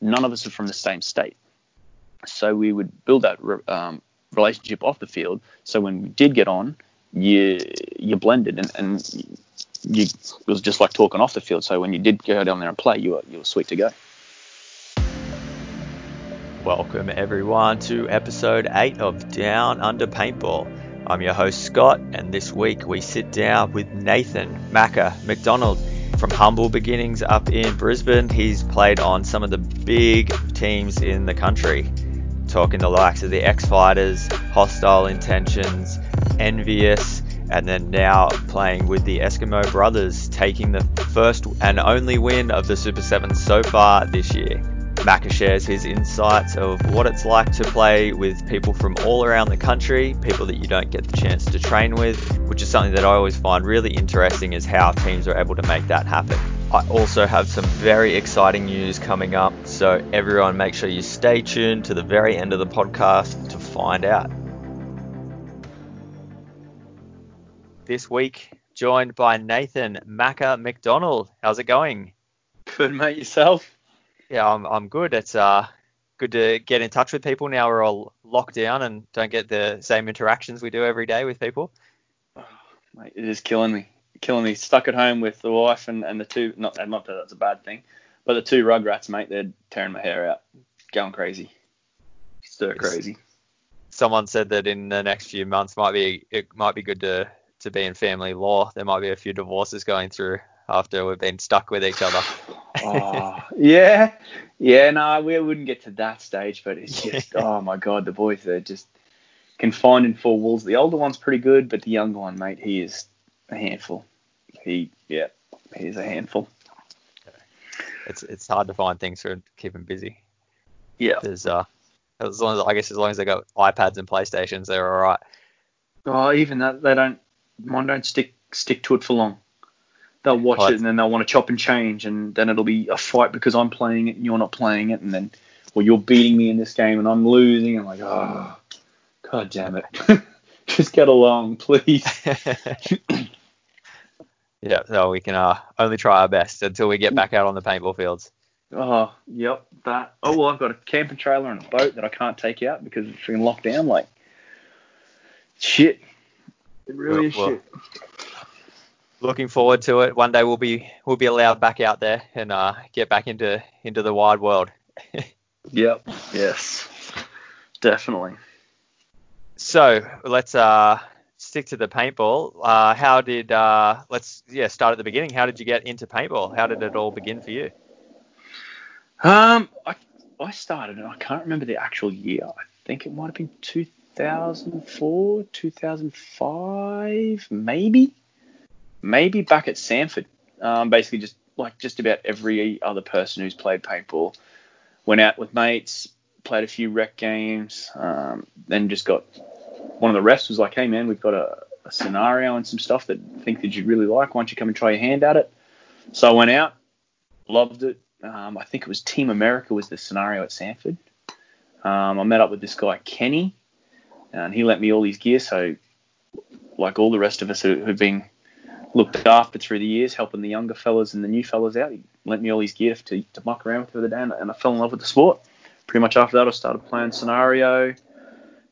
none of us are from the same state. So we would build that um, relationship off the field. So when we did get on, you you blended and, and you it was just like talking off the field. So when you did go down there and play, you were you were sweet to go. Welcome everyone to episode eight of Down Under Paintball. I'm your host Scott, and this week we sit down with Nathan Macca McDonald. From humble beginnings up in Brisbane, he's played on some of the big teams in the country, talking the likes of the X Fighters, Hostile Intentions, Envious, and then now playing with the Eskimo Brothers, taking the first and only win of the Super 7 so far this year. Macca shares his insights of what it's like to play with people from all around the country, people that you don't get the chance to train with, which is something that I always find really interesting is how teams are able to make that happen. I also have some very exciting news coming up, so everyone make sure you stay tuned to the very end of the podcast to find out. This week, joined by Nathan Macca McDonald. How's it going? Good, mate. Yourself? Yeah, I'm I'm good. It's uh good to get in touch with people now. We're all locked down and don't get the same interactions we do every day with people. Oh, mate, it is killing me, killing me. Stuck at home with the wife and, and the two. Not not that that's a bad thing, but the two rugrats, mate. They're tearing my hair out, going crazy, stir crazy. Someone said that in the next few months might be it might be good to to be in family law. There might be a few divorces going through after we've been stuck with each other. oh, yeah, yeah. No, we wouldn't get to that stage, but it's just, oh my god, the boys are just confined in four walls. The older one's pretty good, but the younger one, mate, he is a handful. He, yeah, he is a handful. It's it's hard to find things to keep him busy. Yeah. There's uh, as long as I guess as long as they got iPads and PlayStations, they're all right. Oh, even that they don't. Mine don't stick stick to it for long they'll watch it and then they'll want to chop and change, and then it'll be a fight because I'm playing it and you're not playing it, and then well you're beating me in this game and I'm losing. I'm like, oh, god damn it, just get along, please. yeah, so we can uh, only try our best until we get back out on the paintball fields. Oh, yep, that. Oh well, I've got a camping trailer and a boat that I can't take out because it's been locked down. Like, shit. It really is well, shit looking forward to it. One day we'll be we'll be allowed back out there and uh, get back into into the wide world. yep. Yes. Definitely. So let's uh, stick to the paintball. Uh, how did uh, let's yeah start at the beginning. How did you get into paintball? How did it all begin for you? Um, I I started and I can't remember the actual year. I think it might have been 2004, 2005, maybe maybe back at Sanford. Um, basically, just like just about every other person who's played paintball, went out with mates, played a few rec games, um, then just got one of the refs was like, "Hey man, we've got a, a scenario and some stuff that I think that you'd really like. Why don't you come and try your hand at it?" So I went out, loved it. Um, I think it was Team America was the scenario at Sanford. Um, I met up with this guy Kenny, and he lent me all his gear. So, like all the rest of us who, who've been looked after through the years, helping the younger fellas and the new fellas out. He lent me all his gear to, to muck around with the other day, and, and I fell in love with the sport. Pretty much after that, I started playing scenario.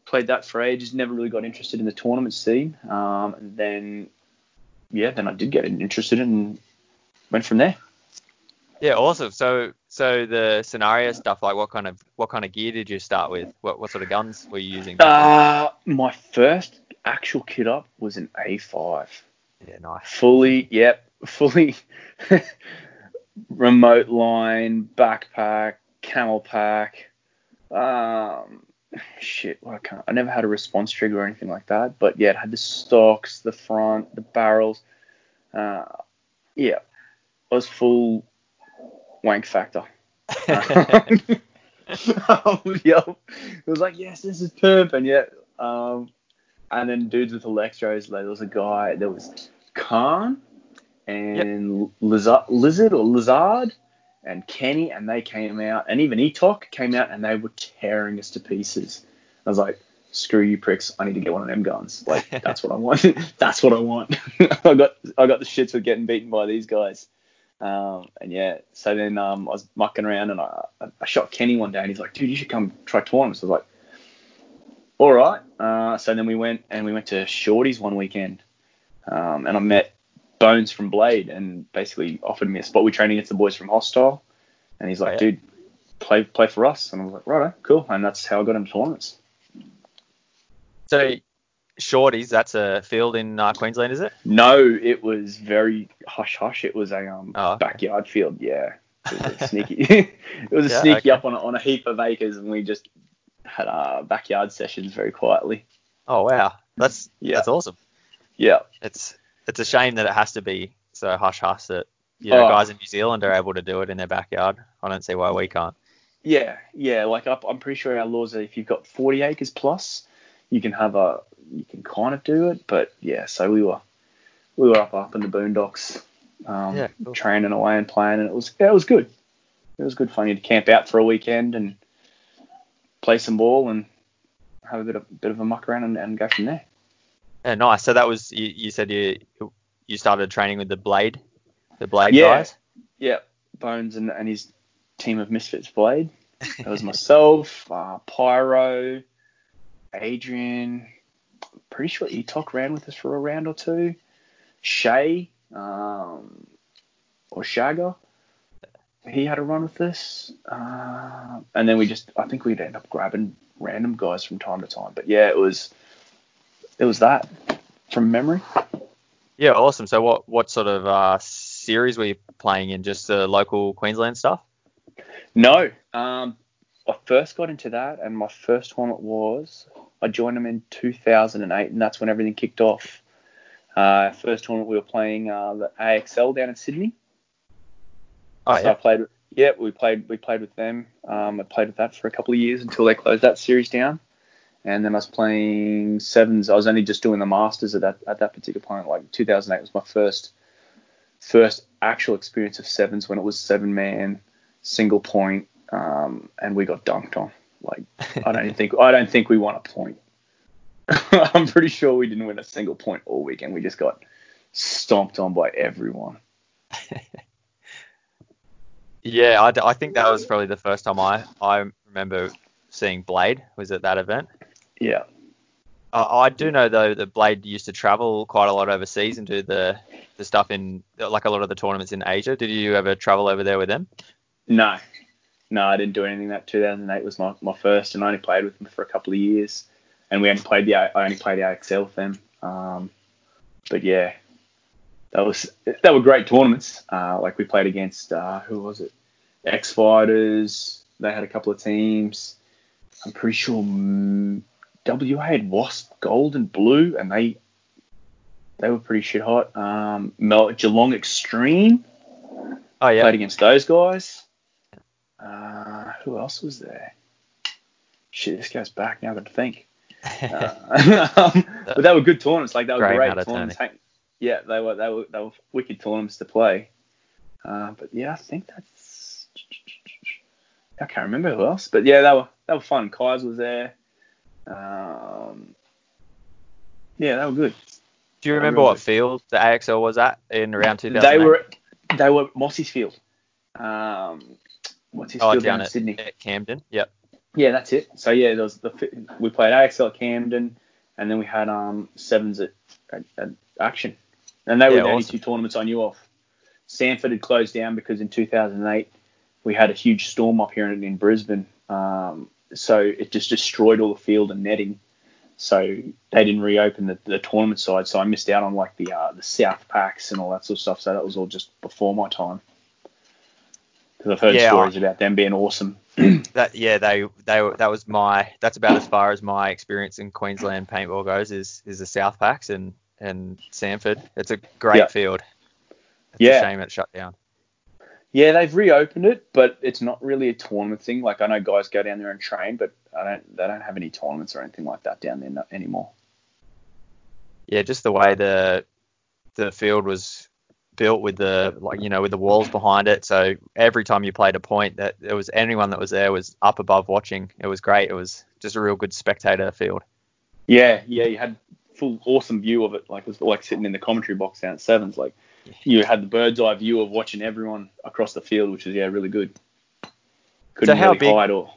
Played that for ages. Never really got interested in the tournament scene. Um, and then, yeah, then I did get interested and went from there. Yeah, awesome. So, so the scenario stuff, like what kind of what kind of gear did you start with? What what sort of guns were you using? Uh, my first actual kit up was an A5. Yeah, nice. Fully, yep, fully remote line, backpack, CamelBak. Um, shit, well, I can't. I never had a response trigger or anything like that, but yeah, it had the stocks, the front, the barrels. Uh, yeah, it was full wank factor. oh, yep. It was like, yes, this is perp, and yet, um, and then dudes with electros. Like, there was a guy. There was Khan and yep. Lizard, Lizard or Lizard and Kenny, and they came out, and even Etok came out, and they were tearing us to pieces. I was like, screw you pricks, I need to get one of them guns. Like that's what I want. that's what I want. I got I got the shits for getting beaten by these guys. Um, and yeah, so then um, I was mucking around and I, I shot Kenny one day and he's like, dude, you should come try tournaments. I was like, all right. Uh, so then we went and we went to Shorty's one weekend. Um, and I met Bones from Blade and basically offered me a spot. We trained against the boys from Hostile. And he's like, Oh, yeah. dude, play play for us. And I was like, right, cool. And that's how I got into tournaments. So, Shorties, that's a field in uh, Queensland, is it? No, it was very hush hush. It was a um, Oh, okay. backyard field. Yeah, it was a sneaky. it was a Yeah, sneaky okay. up on a, on a heap of acres, and we just had uh, backyard sessions very quietly. Oh wow, that's Yeah. that's awesome. Yeah, It's it's a shame that it has to be so hush hush that you know Oh. guys in New Zealand are able to do it in their backyard. I don't see why we can't. yeah, yeah. Like I'm pretty sure our laws are if you've got 40 acres plus, you can have a you can kind of do it. But yeah, so we were we were up up in the boondocks, um, Yeah, cool. training away and playing, and it was yeah, it was good. It was good fun. You'd camp out for a weekend and play some ball and have a bit of bit of a muck around and, and go from there. Yeah, nice. So that was you, you said you you started training with the Blade, the Blade Yeah. guys. Yeah, Bones and, and his team of Misfits Blade. That was myself, uh, Pyro, Adrian. Pretty sure Etok ran with us for a round or two. Shay, um, or Shagger. He had a run with us. Uh, and then we just, I think we'd end up grabbing random guys from time to time. But yeah, it was, it was that from memory. Yeah, awesome. So what what sort of uh, series were you playing in? Just the local Queensland stuff? No. Um, I first got into that, and my first tournament was I joined them in 2008, and that's when everything kicked off. Uh, first tournament we were playing uh, the AXL down in Sydney. Oh so I yeah. played. Yeah, we played. We played with them. Um, I played with that for a couple of years until they closed that series down. And then I was playing sevens. I was only just doing the masters at that at that particular point. Like 2008 was my first first actual experience of sevens when it was seven man single point, um, and we got dunked on. Like I don't think I don't think we won a point. I'm pretty sure we didn't win a single point all weekend. We just got stomped on by everyone. Yeah, I, I think that was probably the first time I I remember seeing Blade was at that event. Yeah. I I do know though that Blade used to travel quite a lot overseas and do the the stuff in like a lot of the tournaments in Asia. Did you ever travel over there with them? No, no, I didn't do anything. That 2008 was my, my first, and I only played with them for a couple of years. And we only played the I only played the AXL with them. Um, but yeah, that was that were great tournaments. Uh, like we played against uh, who was it? X Fighters. They had a couple of teams. I'm pretty sure WA had Wasp Gold and Blue, and they they were pretty shit hot. Um, Mel- Geelong Extreme Oh yeah. played against those guys. Uh, who else was there? Shit, this goes back now. I've got to think. Uh, um, but they were good tournaments. Like they were Great great tournaments. Hang- Yeah, they were they were they were wicked tournaments to play. Uh, but yeah, I think that's. I can't remember who else, but yeah, they were they were fun. Kai's was there. Um, yeah, they were good. Do you remember what field the AXL was at in around 2008? They were they were Mossy's Field. Um, what's his oh, field down down in at, Sydney? at Camden. Yep. Yeah, that's it. So yeah, there was the we played AXL at Camden, and then we had um sevens at, at, at Action, and they were Yeah, the only two tournaments I knew of. Sanford had closed down because in 2008 we had a huge storm up here in, in Brisbane, um, so it just destroyed all the field and netting. So they didn't reopen the, the tournament side, so I missed out on like the uh, the South packs and all that sort of stuff. So that was all just before my time. Because I've heard Yeah, stories about them being awesome. That yeah, they they were, that was my that's about as far as my experience in Queensland paintball goes is is the South Packs and and Sanford. It's a great Yeah. field. It's Yeah. a shame it shut down. Yeah, they've reopened it, but it's not really a tournament thing. Like I know guys go down there and train, but I don't. They don't have any tournaments or anything like that down there no, anymore. Yeah, just the way the the field was built with the like you know with the walls behind it. So every time you played a point, that there was anyone that was there was up above watching. It was great. It was just a real good spectator field. Yeah, yeah, you had full awesome view of it. Like it was like sitting in the commentary box down at sevens. Like you had the bird's eye view of watching everyone across the field, which was yeah really good. Couldn't how really big- hide or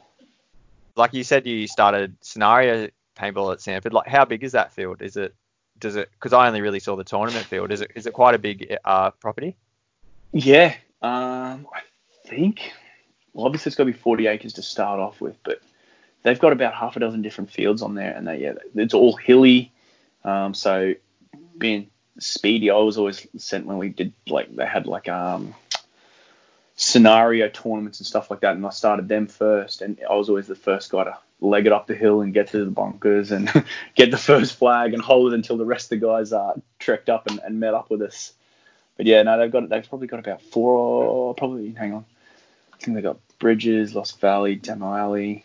Like you said, you started scenario paintball at Sanford. Like, how big is that field? Is it? Does it? Because I only really saw the tournament field. Is it? Is it quite a big uh, property? Yeah, um, I think. Well, obviously it's got to be 40 acres to start off with, but they've got about half a dozen different fields on there, and they yeah, it's all hilly. Um, so being speedy, I was always sent when we did like they had like um scenario tournaments and stuff like that, and I started them first, and I was always the first guy to leg it up the hill and get to the bunkers and get the first flag and hold it until the rest of the guys uh, trekked up and, and met up with us. But yeah, no, they've got they've probably got about four, or probably hang on, I think they got Bridges, Lost Valley, Demo Alley.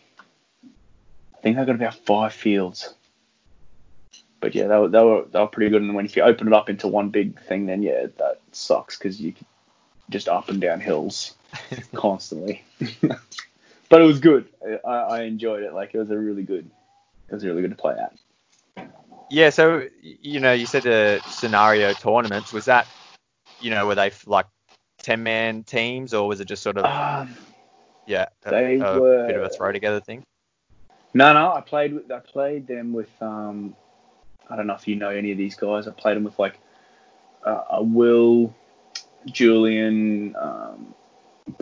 I think they've got about five fields. But yeah, they were, they were they were pretty good. And when if you open it up into one big thing, then yeah, that sucks because you just up and down hills constantly. but it was good. I, I enjoyed it. Like it was a really good. It was really good to play at. Yeah. So you know, you said the scenario tournaments. Was that, you know, were they like ten man teams or was it just sort of Um, yeah a, they a were- bit of a throw together thing? No, no, I played with I played them with um I don't know if you know any of these guys. I played them with like uh, a Will, Julian, um,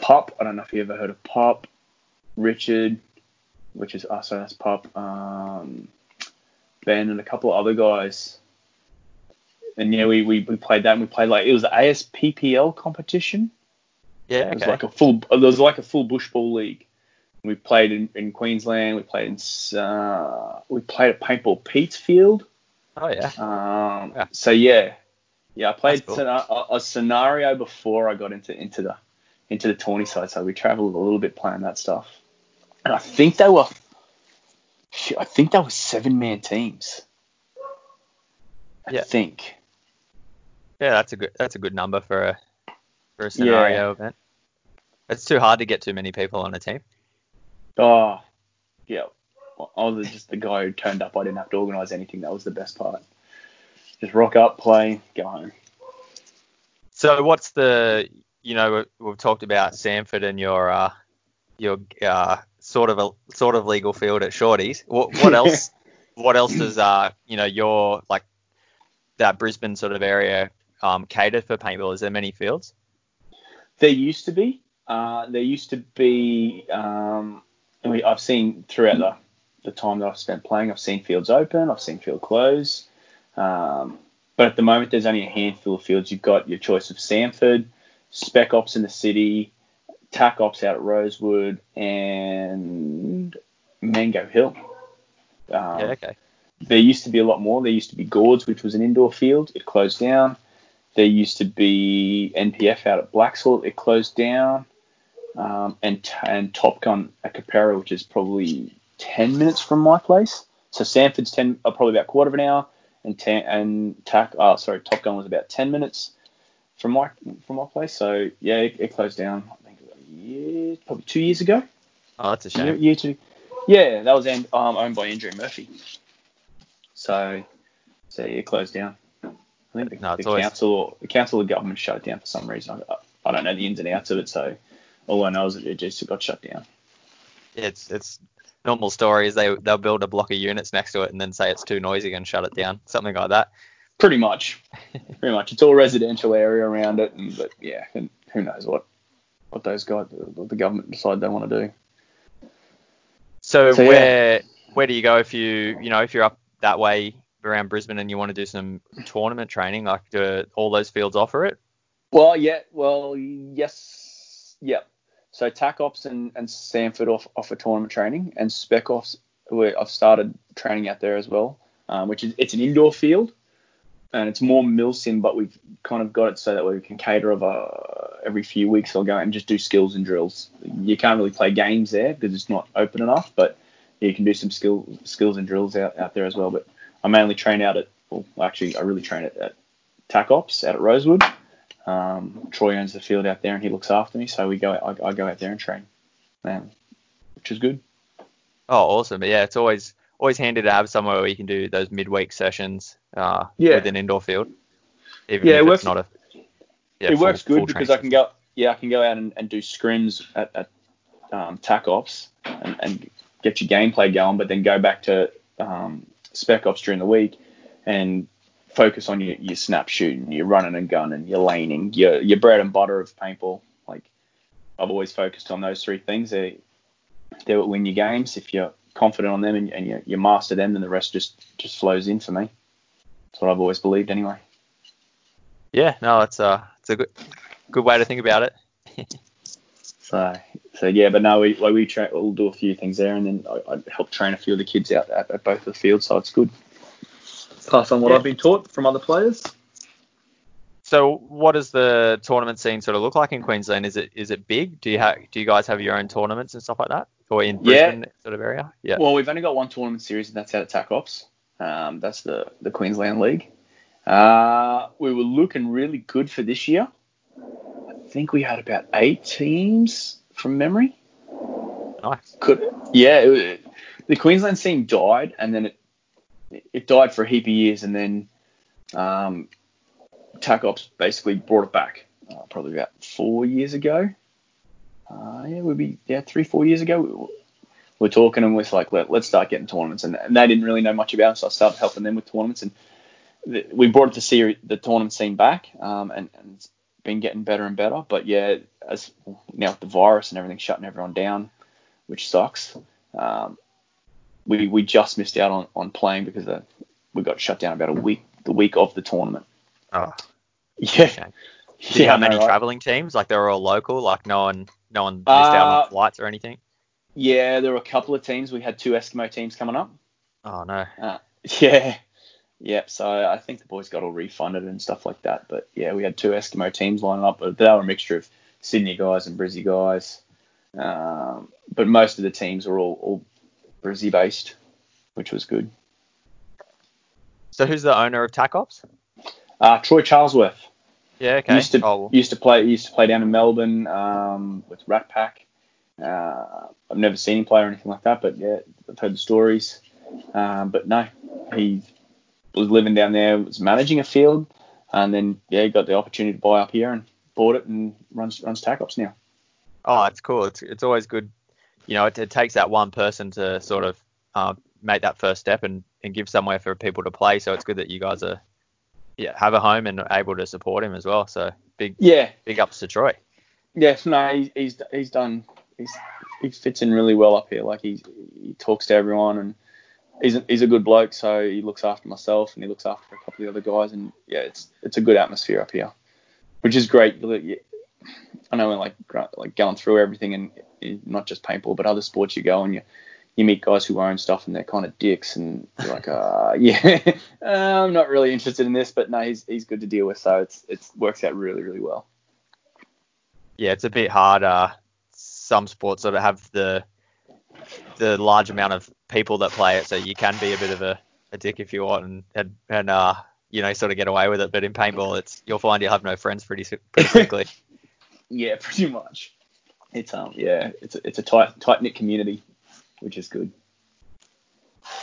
Pop. I don't know if you ever heard of Pop, Richard, which is oh, sorry, that's Pop, um, Ben, and a couple of other guys. And yeah, we, we, we played that. and We played like it was the ASPPL competition. Yeah. It was like a full. There was like a full bush ball league. We played in, in Queensland. We played in. Uh, we played at Paintball Pete's Field. Oh yeah. Um, Yeah. So yeah, yeah. I played cool. a, a scenario before I got into into the into the tourney side. So we travelled a little bit playing that stuff. And I think they were. I think they were seven man teams. I Yeah. think. Yeah, that's a good that's a good number for a for a scenario event. It's too hard to get too many people on a team. Oh, yeah. I was just the guy who turned up. I didn't have to organise anything. That was the best part. Just rock up, play, go home. So what's the you know we- we've talked about Sanford and your uh your uh sort of a sort of legal field at Shorty's. What what else what else does uh you know your like that Brisbane sort of area um cater for paintball? Is there many fields? There used to be. Uh, there used to be. Um, I mean, I've seen throughout the, the time that I've spent playing, I've seen fields open, I've seen field close. Um, but at the moment, there's only a handful of fields. You've got your choice of Sanford, Spec Ops in the city, TAC Ops out at Rosewood, and Mango Hill. Um, yeah, okay. there used to be a lot more. There used to be Gord's, which was an indoor field. It closed down. There used to be NPF out at Blacksall. It closed down. Um, and and Top Gun at Capera, which is probably 10 minutes from my place. So Sanford's 10, uh, probably about a quarter of an hour, and ten, and Tac, oh sorry, Top Gun was about 10 minutes from my from my place. So yeah, it, it closed down. I think a year, probably two years ago. Oh, that's a shame. year two. Yeah, that was um, owned by Andrew Murphy. So, so yeah, it closed down. I think the, No, the always- council or the council or government shut it down for some reason. I, I don't know the ins and outs of it, so all I know is that it just got shut down. It's it's normal story is they they'll build a block of units next to it and then say it's too noisy and shut it down, something like that. Pretty much, pretty much. It's all residential area around it, and but yeah, and who knows what what those guys, what the government decide they want to do. So, So, yeah. where where do you go if you you know if you're up that way around Brisbane and you want to do some tournament training? Like, do all those fields offer it? Well, yeah, well, yes, yeah. So TAC Ops and, and Sanford off, offer tournament training, and Spec Ops, I've started training out there as well, um, which is it's an indoor field, and it's more milsim, but we've kind of got it so that we can cater of a, every few weeks I'll go and just do skills and drills. You can't really play games there because it's not open enough, but you can do some skill skills and drills out, out there as well. But I mainly train out at, well, actually I really train at, at TAC Ops out at Rosewood. Um, Troy owns the field out there and he looks after me, so we go. I, I go out there and train, um, which is good. Oh, awesome! Yeah, it's always always handy to have somewhere where you can do those midweek sessions uh, Yeah. with an indoor field, even Yeah, if we're- it's not a Yeah, it full- works good because I can go. Yeah, I can go out and, and do scrims at, at um, tac ops and, and get your gameplay going, but then go back to um, spec ops during the week and focus on your, your snap shooting, your running and gunning, your laning, your your bread and butter of paintball. Like I've always focused on those three things. They they will win your games if you're confident on them and, and you, you master them, then the rest just just flows in for me. That's what I've always believed anyway. Yeah, no, it's a it's a good good way to think about it. So, so yeah, but no, we like we tra- we'll do a few things there, and then I, I help train a few of the kids out at, at both of the fields, so it's good. Pass on what Yeah. I've been taught from other players. So, what does the tournament scene sort of look like in Queensland? Is it is it big? Do you have do you guys have your own tournaments and stuff like that, or in Yeah. Brisbane sort of area? Yeah. Well, we've only got one tournament series, and that's out at TAC Ops. Um, that's the the Queensland League. Uh, we were looking really good for this year. I think we had about eight teams from memory. Nice. Could yeah, it, the Queensland scene died, and then it it died for a heap of years, and then um, TAC Ops basically brought it back. Uh, probably about four years ago. Uh, yeah, we'd be yeah three four years ago. We, were- talking and we're like Let, let's start getting tournaments, and, and they didn't really know much about it, so I started helping them with tournaments, and the, we brought the series the tournament scene back, um, and, and it's been getting better and better. But yeah, as now with the virus and everything shutting everyone down, which sucks. Um, we we just missed out on, on playing because uh, we got shut down about a week the week of the tournament. Oh, Yeah, shame. Did yeah, have many right? traveling teams? Like they were all local. Like no one no one missed out Uh, on flights or anything. Yeah, there were a couple of teams. We had two Eskimo teams coming up. Oh no. Yeah. Yep. So I think the boys got all refunded and stuff like that. But yeah, we had two Eskimo teams lining up, but they were a mixture of Sydney guys and Brizzy guys. Um, but most of the teams were all, all Brizzy based, which was good. So who's the owner of TAC Ops? Uh, Troy Charlesworth Yeah. Okay. used to oh, well. used to play used to play down in Melbourne um, with Rat Pack. Uh, I've never seen him play or anything like that, but yeah, I've heard the stories. Um, but no, he was living down there, was managing a field, and then yeah, got the opportunity to buy up here and bought it and runs runs TAC Ops now. Oh, it's cool. It's it's always good. You know, it, it takes that one person to sort of uh, make that first step and, and give somewhere for people to play. So it's good that you guys are yeah have a home and able to support him as well. So big Yeah, big ups to Troy. yeah, no, he, he's he's done. He's, he fits in really well up here. Like he he talks to everyone and he's a, he's a good bloke. So he looks after myself and he looks after a couple of the other guys. And yeah, it's it's a good atmosphere up here, which is great. You look- you- I know like like going through everything and eh, not just paintball but other sports you go and you you meet guys who own stuff and they're kind of dicks and you're like uh yeah uh, I'm not really interested in this but no he's he's good to deal with so it's it's works out really really well. Yeah, it's a bit hard. Uh, some sports sort of have the the large amount of people that play it, so you can be a bit of a, a dick if you want and and, and uh, you know sort of get away with it. But in paintball, it's you'll find you'll have no friends pretty pretty quickly. Yeah, pretty much. It's um yeah, it's a, it's a tight tight knit community, which is good.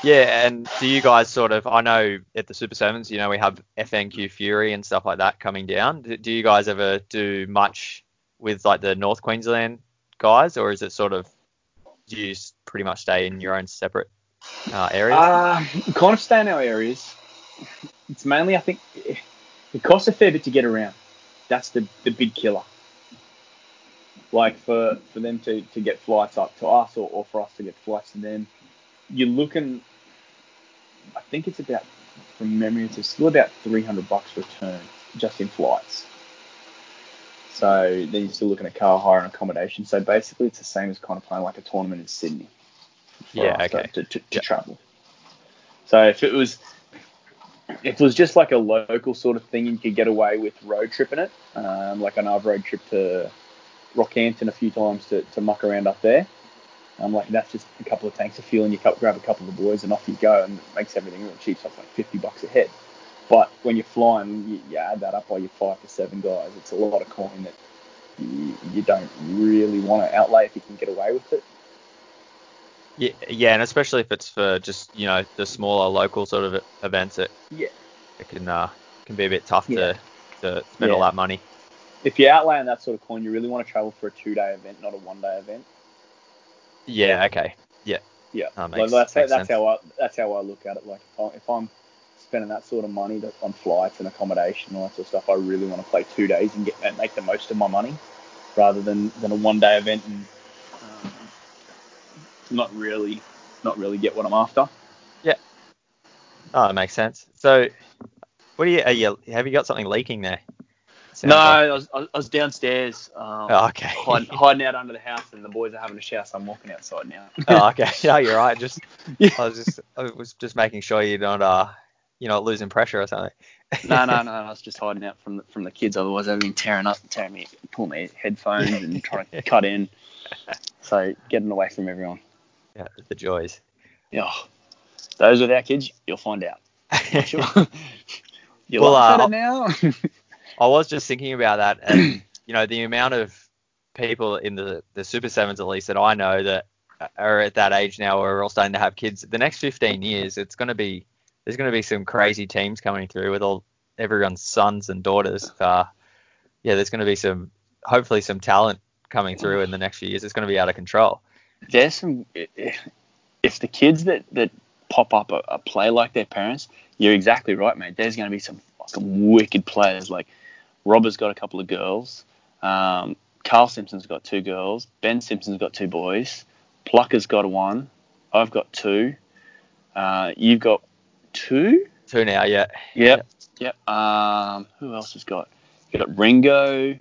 Yeah, and do you guys sort of? I know at the Super Sevens, you know, we have FNQ Fury and stuff like that coming down. Do, do you guys ever do much with like the North Queensland guys, or is it sort of do you pretty much stay in your own separate uh, areas? Uh, kind of stay in our areas. It's mainly I think it costs a fair bit to get around. That's the the big killer. Like for for them to, to get flights up to us or, or for us to get flights to them, you're looking. I think it's about from memory, it's still about three hundred bucks return just in flights. So then you're still looking at car hire and accommodation. So basically, it's the same as kind of playing like a tournament in Sydney. Yeah, okay. To, to, to travel. So if it was, if it was just like a local sort of thing, you could get away with road tripping it. Um, like I know I've road trip to Rockhampton a few times to, to muck around up there. Um, like that's just a couple of tanks of fuel and you grab a couple of the boys and off you go and it makes everything real cheap. So it's like 50 bucks a head. But when you're flying, you, you add that up by your five to seven guys. It's a lot of coin that you, you don't really want to outlay if you can get away with it. Yeah, yeah, and especially if it's for just you know the smaller local sort of events, it Yeah. it can uh can be a bit tough Yeah. to to spend all that money. If you're outlaying that sort of coin, you really want to travel for a two day event, not a one day event. Yeah. Okay. Yeah. Yeah, That like that's makes that's how I that's how I look at it. Like if, I, if I'm spending that sort of money that on flights and accommodation and all that sort of stuff, I really want to play two days and get and make the most of my money, rather than than a one day event and um, not really not really get what I'm after. Yeah. Oh, that makes sense. So, what do you, are you have you got something leaking there? No, I was I was downstairs. Um, Oh, okay. hiding, hiding out under the house, and the boys are having a shower, so I'm walking outside now. oh, okay. No, you're right. Just Yeah. I was just I was just making sure you're not uh you're not losing pressure or something. no, no, no. I was just hiding out from the, from the kids. Otherwise, they've been tearing up, tearing me, pulling my headphones and trying to cut in. So getting away from everyone. Yeah, the joys. Yeah. Those without kids, you'll find out. Sure. you Well, uh, now. I was just thinking about that, and you know, the amount of people in the the Super Sevens, at least that I know, that are at that age now, we're all starting to have kids. The next 15 years, it's going to be there's going to be some crazy teams coming through with all everyone's sons and daughters. Uh, yeah, there's going to be some hopefully some talent coming through in the next few years. It's going to be out of control. There's some. If the kids that that pop up a, a play like their parents, you're exactly right, mate. There's going to be some fucking wicked players. Like Robber's got a couple of girls. Um, Carl Simpson's got two girls. Ben Simpson's got two boys. Plucker's got one. I've got two. Uh, you've got two. Two now, yeah. Yep. Yep. Um, who else has got? You got Ringo.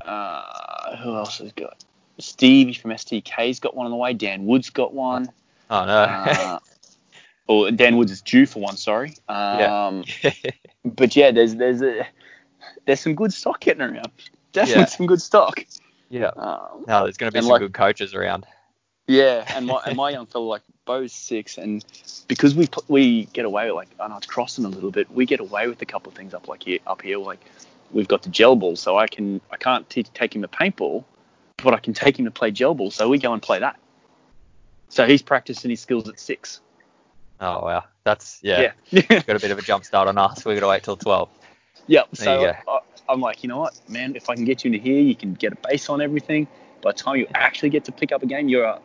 Uh, who else has got? Stevie from STK's got one on the way. Dan Wood's got one. Oh no. Uh, or Dan Woods is due for one. Sorry. Yeah. Um, But yeah, there's there's a there's some good stock getting around. Definitely Yeah. some good stock. yeah. Um, No, there's going to be some like- good coaches around. Yeah, and my and my young fella like Bo's six, and because we we get away with like I know it's crossing a little bit, we get away with a couple of things up like here up here. Like we've got the gel ball, so I can I can't t- take him to paintball, but I can take him to play gel ball, so we go and play that. So he's practicing his skills at six. Oh wow, that's yeah. Yeah. Got a bit of a jump start on us. We got to wait till 12. Yep. There So I, I'm like, you know what, man? If I can get you into here, you can get a base on everything. By the time you actually get to pick up a game, you're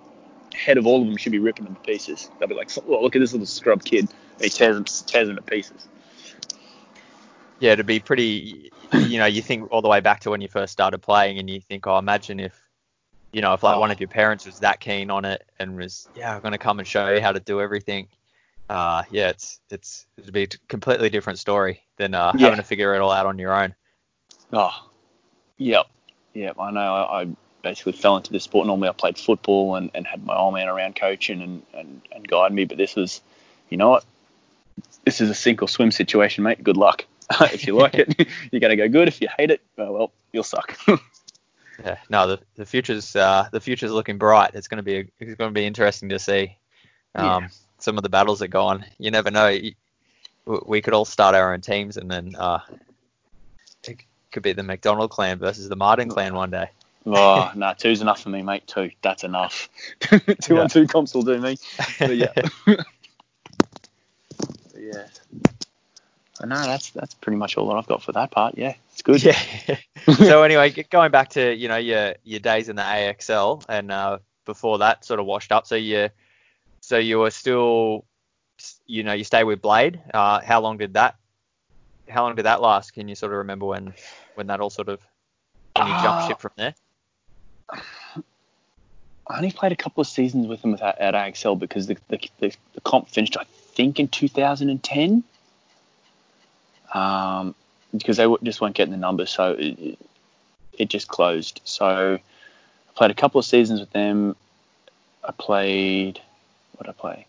ahead of all of them. Should be ripping them to pieces. They'll be like, well, look at this little scrub kid. He tears them, tears them to pieces. Yeah, to be pretty. You know, you think all the way back to when you first started playing, and you think, oh, imagine if, you know, if like Oh. one of your parents was that keen on it and was, yeah, I'm going to come and show you how to do everything. Uh, yeah, it's it's it'd be a completely different story than uh, Yeah. having to figure it all out on your own. Oh, yep, yep. I know. I, I basically fell into this sport. Normally, I played football and, and had my old man around coaching and, and, and guiding me. But this was, you know what? This is a sink or swim situation, mate. Good luck. if you like it, you're gonna go good. If you hate it, oh, well, you'll suck. Yeah, no, the the future's uh, the future's looking bright. It's going to be it's going to be interesting to see um, Yeah. Some of the battles that go on. You never know. We could all start our own teams, and then uh, it could be the McDonald clan versus the Martin clan one day. oh, no, two's enough for me, mate. Two, that's enough. two Yeah. on two comps will do me. But yeah, But yeah. But no, that's that's pretty much all that I've got for that part. Yeah, it's good. yeah. so anyway, going back to you know your your days in the AXL and uh, before that sort of washed up. So you so you were still you know you stay with Blade. Uh, how long did that how long did that last? Can you sort of remember when when that all sort of when you Uh, ship from there? I only played a couple of seasons with them at, at AXL because the, the, the, the comp finished, I think, in 2010. Um, because they just weren't getting the numbers, so it, it just closed. So I played a couple of seasons with them. I played, what did I play?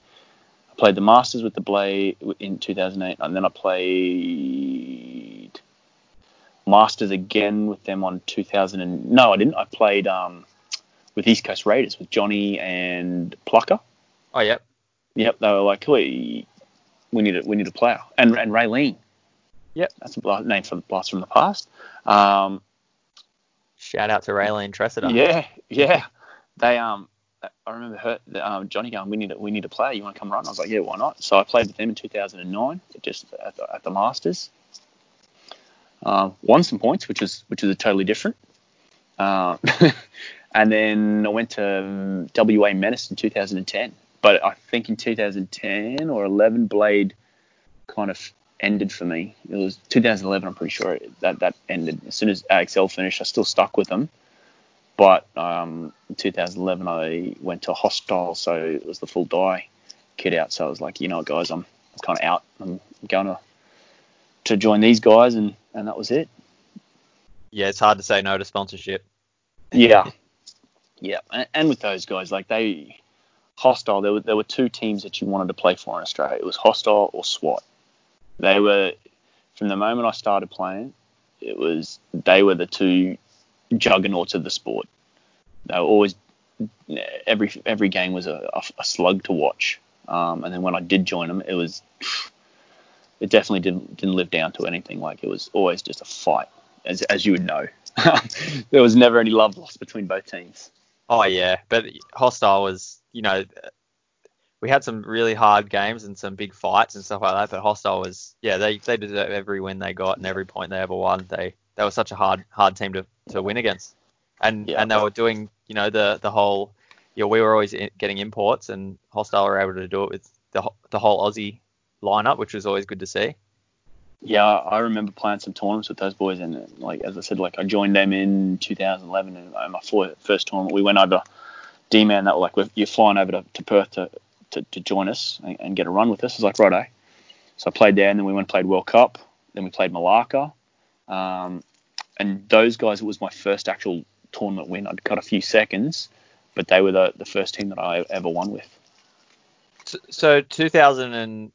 I played the Masters with the Blade in 2008, and then I played Masters again with them on 2000. And, no, I didn't. I played um, with East Coast Raiders with Johnny and Plucker. Oh yeah, Yep, they were like, we we need a we need a player, and and Raylene. Yep. that's a name for the blast from the past. Um, shout out to Raylene Tressida. yeah, yeah. They um, I remember her, um, Johnny going, we need a, we need a player. You want to come run? I was like, yeah, why not? So I played with them in 2009, just at the, at the Masters. Uh, won some points, which is which is a totally different. Uh, and then I went to um, WA Menace in 2010. But I think in 2010 or 11, Blade kind of ended for me. It was 2011, I'm pretty sure that that ended. As soon as AXL finished, I still stuck with them. But um, in 2011, I went to Hostile, so it was the full die kit out. So I was like, you know, guys, I'm, I'm kind of out. I'm going to to join these guys, and and that was it. Yeah, it's hard to say no to sponsorship. Yeah, yeah, and, and with those guys, like they hostile. There were there were two teams that you wanted to play for in Australia. It was hostile or SWAT. They were from the moment I started playing. It was they were the two juggernauts of the sport. They were always every every game was a, a slug to watch. Um, and then when I did join them, it was it definitely didn't didn't live down to anything. Like it was always just a fight, as as you would know. there was never any love lost between both teams. Oh yeah, but hostile was you know we had some really hard games and some big fights and stuff like that. But hostile was yeah they they deserve every win they got and every point they ever won. They they were such a hard hard team to, to win against, and yeah, and they were doing you know the the whole yeah we were always getting imports and hostile were able to do it with the the whole Aussie lineup, which was always good to see. Yeah, I remember playing some tournaments with those boys, and like as I said, like I joined them in 2011, and uh, my first tournament we went over D-man that like you're flying over to, to Perth to, to, to, join us and, and, get a run with us. It's like righto. So I played there, and then we went and played World Cup. Then we played Malacca, um, and those guys. It was my first actual tournament win. I'd got a few seconds, but they were the, the first team that I ever won with. So 2000 and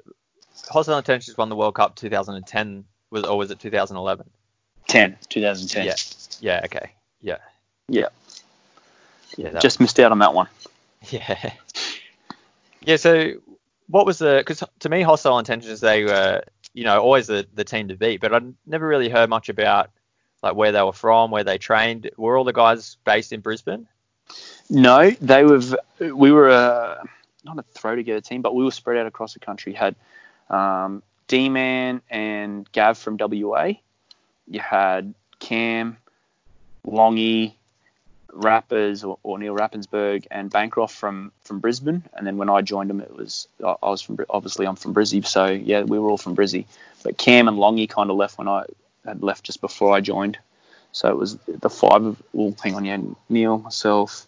Hostile Intentions won the World Cup 2010 was or was it 2011? 10, 2010. Yeah. Yeah. Okay. Yeah. Yeah. Yeah. Just missed out on that one. Yeah. Yeah. So what was the? Because to me, Hostile Intentions they were you know always the the team to beat, but I never really heard much about like where they were from, where they trained. Were all the guys based in Brisbane? No, they were. We were a not a throw together team, but we were spread out across the country. Had um, D Man and Gav from WA. You had Cam, Longy, Rappers or, or, Neil Rappensberg and Bancroft from from Brisbane. And then when I joined them, it was I, was from obviously I'm from Brizzy, so yeah, we were all from Brizzy. But Cam and Longy kind of left when I had left just before I joined. So it was the five of well, hang on, yeah, Neil, myself,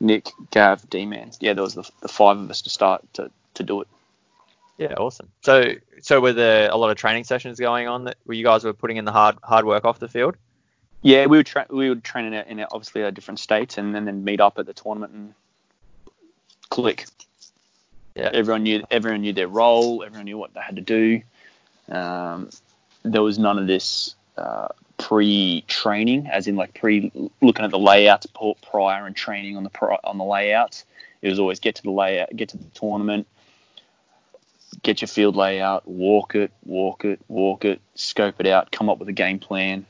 Nick, Gav, D Man. Yeah, there was the, the five of us to start to, to do it. Yeah, awesome. So, so were there a lot of training sessions going on that where you guys were putting in the hard hard work off the field? Yeah, we would tra- we would train in, a, in a, obviously our different states, and then, then meet up at the tournament and click. Yeah. Everyone knew everyone knew their role. Everyone knew what they had to do. Um, there was none of this uh, pre-training, as in like pre looking at the layouts prior and training on the on the layouts. It was always get to the layout, get to the tournament, get your field layout, walk it, walk it, walk it, scope it out, come up with a game plan,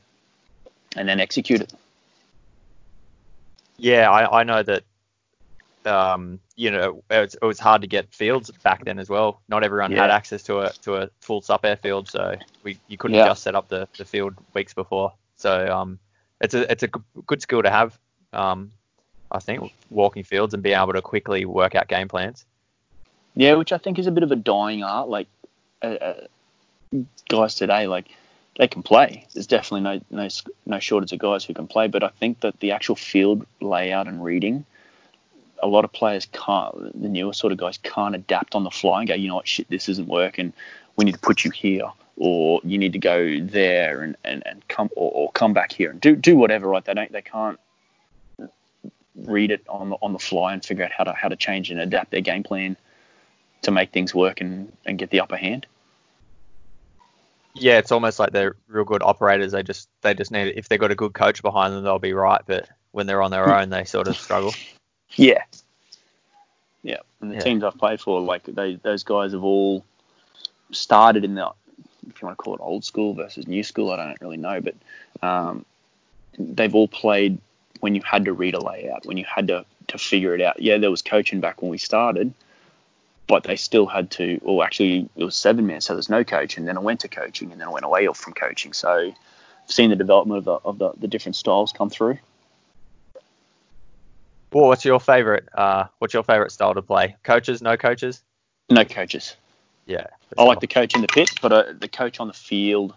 and then execute it. Yeah, I, I know that. Um, you know, it was, it was, hard to get fields back then as well. Not everyone yeah. had access to a to a full Sup'Air field, so we you couldn't yeah. just set up the, the field weeks before. So um, it's a it's a good skill to have. Um, I think walking fields and being able to quickly work out game plans. Yeah, which I think is a bit of a dying art. Like uh, uh, guys today, like they can play. There's definitely no no no shortage of guys who can play, but I think that the actual field layout and reading, a lot of players can't. The newer sort of guys can't adapt on the fly and go, you know what, shit, this isn't working. We need to put you here, or you need to go there and, and, and come or, or come back here and do do whatever. Right? They don't. They can't read it on the on the fly and figure out how to how to change and adapt their game plan to make things work and, and get the upper hand. Yeah, it's almost like they're real good operators. They just they just need if they've got a good coach behind them, they'll be right. But when they're on their own, they sort of struggle. Yeah, yeah. And the yeah. teams I've played for, like they those guys have all started in the if you want to call it old school versus new school, I don't really know, but um, they've all played when you had to read a layout, when you had to to figure it out. Yeah, there was coaching back when we started, but they still had to. Well, actually, it was seven minutes, so there's no coaching. Then I went to coaching, and then I went away from coaching. So I've seen the development of the of the, the different styles come through. Well, what's your favorite? Uh, what's your favorite style to play? Coaches, no coaches? No coaches. Yeah. I like the coach in the pit, but uh, the coach on the field.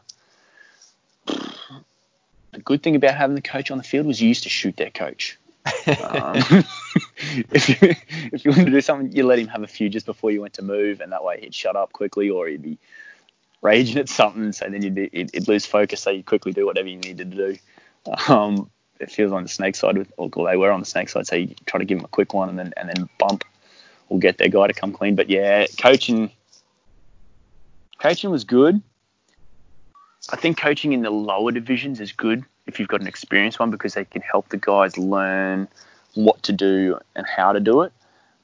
The good thing about having the coach on the field was you used to shoot their coach. Um, if you if you wanted to do something, you let him have a few just before you went to move, and that way he'd shut up quickly, or he'd be raging at something. So then you'd, you'd, you'd lose focus, so you quickly do whatever you needed to do. Um, if he was on the snake side, with, or they were on the snake side, so you try to give him a quick one and then and then bump, or get their guy to come clean. But yeah, coaching coaching was good. I think coaching in the lower divisions is good if you've got an experienced one because they can help the guys learn what to do and how to do it.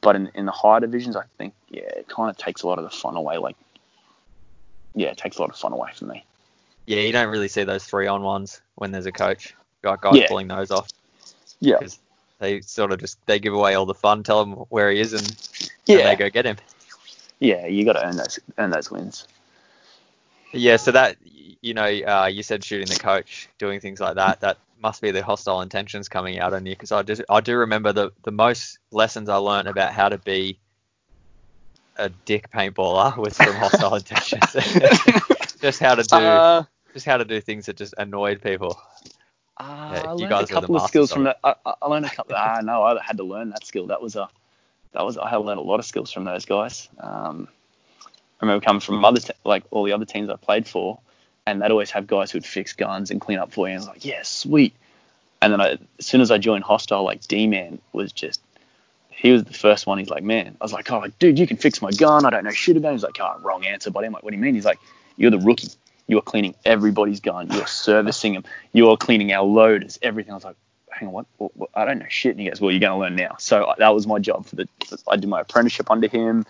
But in, in the higher divisions, I think yeah, it kind of takes a lot of the fun away. Like yeah, it takes a lot of fun away from me. Yeah, you don't really see those three on ones when there's a coach. Got guys Yeah. pulling those off. Yeah, 'Cause They sort of just they give away all the fun, tell him where he is, and, and yeah, they go get him. yeah. You got to earn those earn those wins. Yeah, so that you know, uh, you said shooting the coach, doing things like that. That must be the hostile intentions coming out on you, because I do I do remember the the most lessons I learned about how to be a dick paintballer was from hostile intentions. just how to do Uh, just how to do things that just annoyed people. Uh, Yeah, I you learned guys a couple of skills from that. I, I- learned a couple. ah, no, I had to learn that skill. That was a, that was I had to learn a lot of skills from those guys. Um, I remember coming from other te- like all the other teams I played for, and they'd always have guys who'd fix guns and clean up for you. And I was like, yeah, sweet. And then I, as soon as I joined Hostile, like D Man was just, he was the first one. He's like, man, I was like, oh, dude, you can fix my gun. I don't know shit about. it. He's like, oh, wrong answer, buddy. I'm like, what do you mean? He's like, you're the rookie. You are cleaning everybody's gun. You are servicing them. You are cleaning our loaders. Everything. I was like, hang on, what? what, what? I don't know shit. And he goes, well, you're going to learn now. So uh, that was my job for the. I did my apprenticeship under him.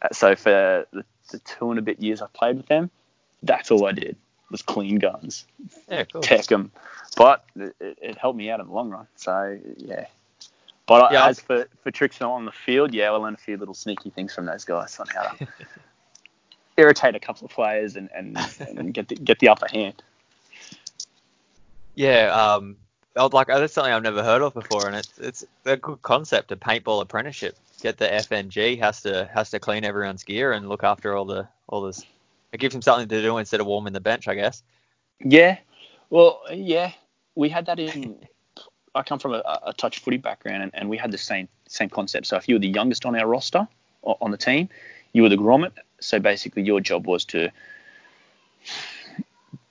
Uh, So for the, the two and a bit years I played with them, that's all I did was clean guns, Yeah, cool. tech them. But it, it helped me out in the long run. So yeah. But Yeah, as for, for tricks on the field, yeah, I learned a few little sneaky things from those guys on how to irritate a couple of players and, and, and get the, get the upper hand. Yeah, um, like that's something I've never heard of before, and it's it's a good concept. A paintball apprenticeship. Get the FNG has to has to clean everyone's gear and look after all the all this. It gives him something to do instead of warming the bench, I guess. Yeah, well, yeah, we had that in. I come from a, a touch footy background, and, and we had the same same concept. So if you were the youngest on our roster on the team, you were the grommet. So basically, your job was to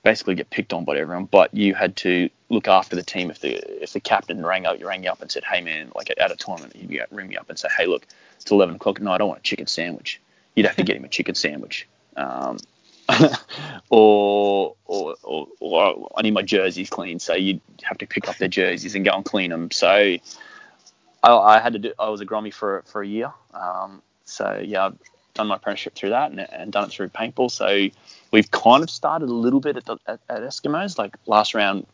basically get picked on by everyone, but you had to look after the team. If the if the captain rang up, you rang you up and said, "Hey man, like at a tournament, he'd ring me up and say, "Hey, look, it's 11 o'clock at night. I want a chicken sandwich." You'd have to get him a chicken sandwich. Um, or, or, or, or I need my jerseys clean, so you'd have to pick up their jerseys and go and clean them. So I, I had to do. I was a grommy for for a year. Um, so yeah, done my apprenticeship through that and, and done it through paintball. So we've kind of started a little bit at, the, at, at Eskimos. Like last round,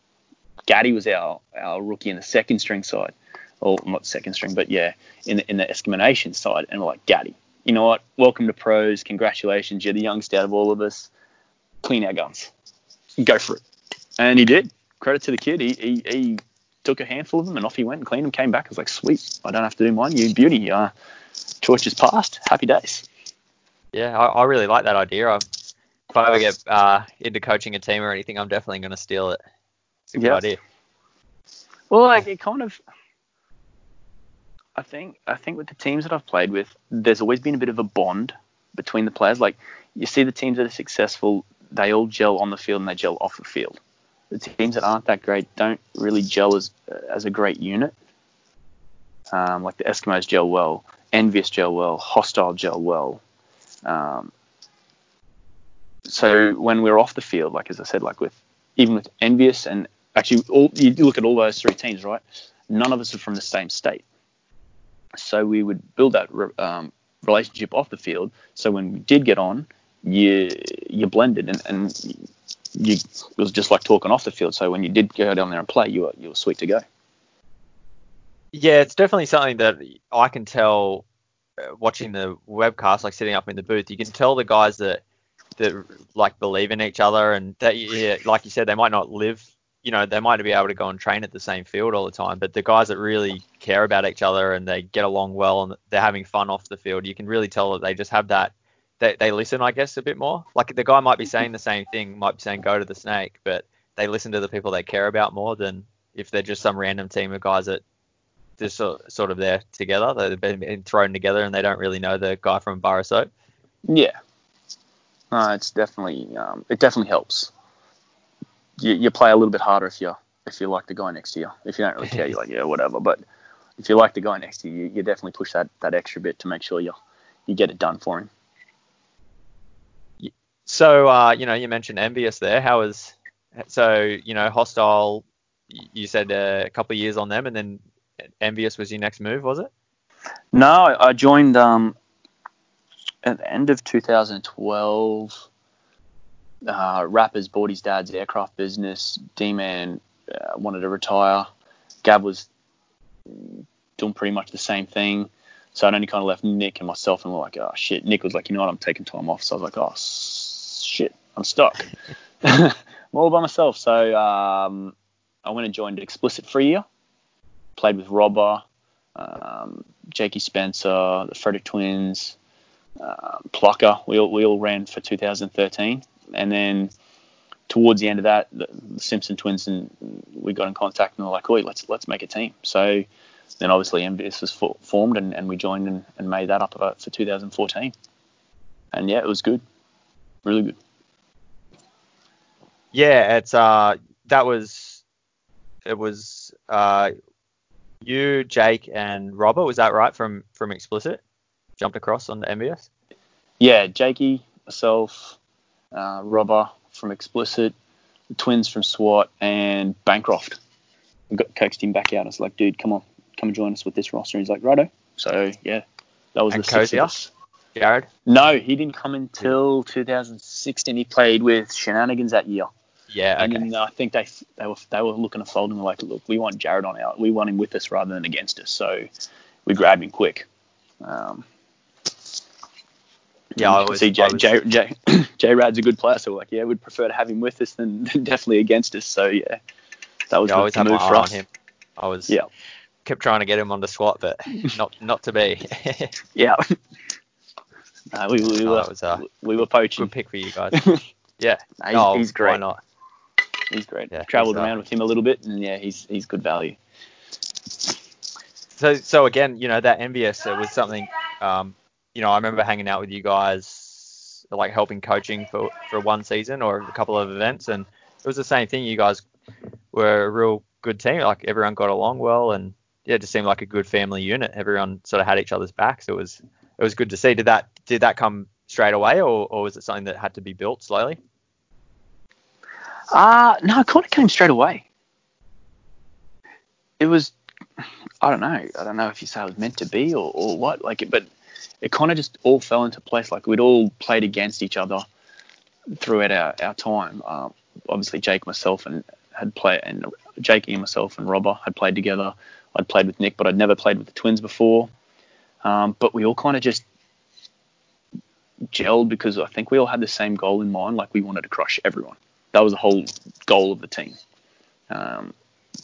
Gaddy was our our rookie in the second string side, or not second string, but yeah, in the, in the Eskimo Nation side, and we're like Gaddy. You know what? Welcome to pros. Congratulations. You're the youngest out of all of us. Clean our guns. Go for it. And he did. Credit to the kid. He, he, he took a handful of them and off he went and cleaned them. Came back. I was like, sweet. I don't have to do mine. You beauty. Uh, torch is passed. Happy days. Yeah, I, I really like that idea. I, if I ever get uh, into coaching a team or anything, I'm definitely going to steal it. It's a good Yeah. idea. Well, like it kind of. I think I think with the teams that I've played with, there's always been a bit of a bond between the players. Like you see the teams that are successful, they all gel on the field and they gel off the field. The teams that aren't that great don't really gel as as a great unit. Um, like the Eskimos gel well, Envious gel well, Hostile gel well. Um, so when we're off the field, like as I said, like with even with Envious and actually all you look at all those three teams, right? None of us are from the same state, so we would build that re- um, relationship off the field. So when we did get on, you you blended and, and you it was just like talking off the field. So when you did go down there and play, you were you were sweet to go. Yeah, it's definitely something that I can tell watching the webcast, like sitting up in the booth. You can tell the guys that that like believe in each other and that yeah, like you said, they might not live. You know, they might be able to go and train at the same field all the time, but the guys that really care about each other and they get along well and they're having fun off the field, you can really tell that they just have that. They, they listen, I guess, a bit more. Like the guy might be saying the same thing, might be saying go to the snake, but they listen to the people they care about more than if they're just some random team of guys that just sort, sort of there together. They've been thrown together and they don't really know the guy from Bar of Soap. Yeah. No, it's definitely um, it definitely helps. You, you play a little bit harder if you if you like the guy next to you. If you don't really care, you're like yeah whatever. But if you like the guy next to you, you, you definitely push that, that extra bit to make sure you you get it done for him. So uh, you know you mentioned envious there. How was so you know hostile? You said uh, a couple of years on them, and then envious was your next move, was it? No, I joined um, at the end of 2012. Uh, Rappers bought his dad's aircraft business. D-Man uh, wanted to retire. Gab was doing pretty much the same thing. So I'd only kind of left Nick and myself, and we're like, oh shit. Nick was like, you know what, I'm taking time off. So I was like, oh shit, I'm stuck. I'm all by myself. So um, I went and joined Explicit for a year. Played with Robber, um, Jakey Spencer, the Frederick Twins, uh, Plucker. We all, we all ran for 2013, and then towards the end of that, the, the Simpson twins and we got in contact and were like, "Oi, let's let's make a team." So then obviously Envious was for, formed and, and we joined and, and made that up for 2014. And yeah, it was good, really good. Yeah, it's uh that was it was uh you, Jake, and Robert. Was that right from from Explicit? Jumped across on the Envious. Yeah, Jakey, myself, uh, Robber from Explicit, the twins from SWAT, and Bancroft. We got coaxed him back out. I was like, dude, come on, come and join us with this roster. And he's like, righto. So yeah, that was and the of us. Jared. No, he didn't come until 2016. He played with Shenanigans that year. Yeah. And Okay. then uh, I think they they were they were looking to fold and were like, look, we want Jared on our, we want him with us rather than against us. So we grabbed him quick. Um, Yeah, I can see J, I was- J, J, J Rad's a good player, so we're like, yeah, we'd prefer to have him with us than definitely against us. So yeah, that was Yeah, I the, always the had my move for on us. him. I was Yeah, kept trying to get him on the squat, but not not to be. yeah. no, we, we, were was a we were poaching. Good pick for you guys. Yeah. No, he's, oh, he's Why great. not? He's great. Yeah, Traveled uh, around with him a little bit, and yeah, he's he's good value. So so again, you know that envious it was something. Um, you know, I remember hanging out with you guys, like helping coaching for for one season or a couple of events, and it was the same thing. You guys were a real good team. Like everyone got along well, and yeah, it just seemed like a good family unit. Everyone sort of had each other's backs. It was it was good to see. Did that did that come straight away, or, or was it something that had to be built slowly? Uh no, it kind of came straight away. It was, I don't know, I don't know if you say it was meant to be or, or what, like, but it kind of just all fell into place. Like we'd all played against each other throughout our, our time. Um, obviously, Jake, myself, and had played, and Jake and myself and Robber had played together. I'd played with Nick, but I'd never played with the twins before. Um, but we all kind of just gelled because I think we all had the same goal in mind. Like we wanted to crush everyone. That was the whole goal of the team. Um,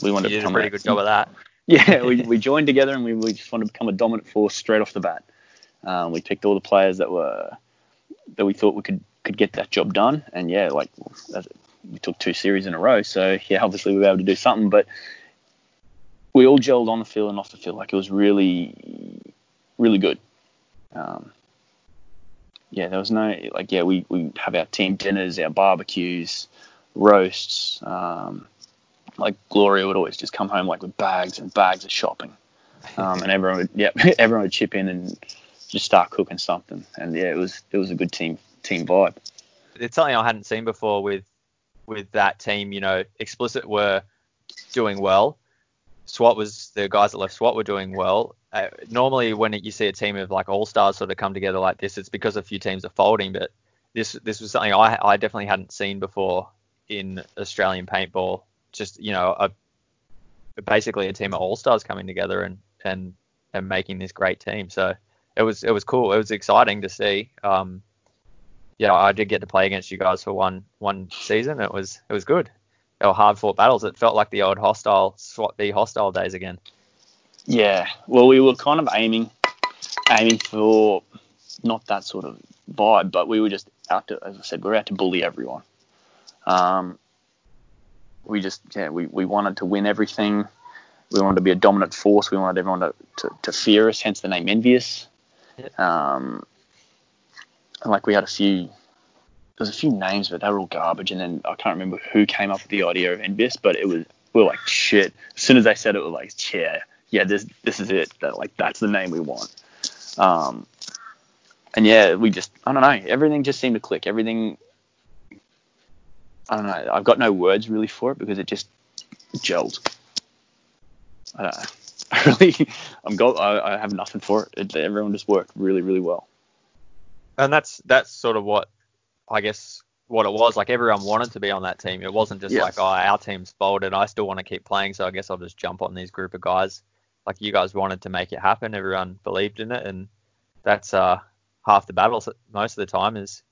we wanted You to did a pretty good job of that. yeah, we, we joined together and we, we just wanted to become a dominant force straight off the bat. Um, we picked all the players that were that we thought we could could get that job done, and yeah, like we took two series in a row. So yeah, obviously we were able to do something, but we all gelled on the field and off the field. Like it was really, really good. Um, yeah, there was no like yeah, we we have our team dinners, our barbecues, roasts. Um, like Gloria would always just come home like with bags and bags of shopping, um, and everyone would yeah everyone would chip in and just start cooking something, and yeah, it was it was a good team team vibe. it's something I hadn't seen before with with that team. You know, explicit were doing well. SWAT was the guys that left SWAT were doing well. Uh, normally, when you see a team of like all stars sort of come together like this, it's because a few teams are folding. But this this was something I I definitely hadn't seen before in Australian paintball. Just you know, a basically a team of all stars coming together and and and making this great team. So it was it was cool. It was exciting to see. Um, yeah, I did get to play against you guys for one one season. It was it was good. They were hard fought battles. It felt like the old hostile SWAT B hostile days again. Yeah. Well, we were kind of aiming aiming for not that sort of vibe, but we were just out to, as I said, we are out to bully everyone. Um, we just, yeah, we, we wanted to win everything. We wanted to be a dominant force. We wanted everyone to, to, to fear us, hence the name Envious. Um, like we had a few, there's a few names, but they were all garbage. And then I can't remember who came up with the idea of Envious, but it was, we were like, shit. As soon as they said it, we were like, yeah, yeah, this, this is it. That, like, that's the name we want. Um, and yeah, we just, I don't know, everything just seemed to click. Everything, I don't know, I've got no words really for it because it just gelled. I don't know. I really, I'm go, I, I have nothing for it. it. Everyone just worked really, really well. And that's that's sort of what I guess what it was. Like everyone wanted to be on that team. It wasn't just like, oh, our team's folded. I still want to keep playing, so I guess I'll just jump on these group of guys. Like you guys wanted to make it happen. Everyone believed in it, and that's uh half the battle most of the time is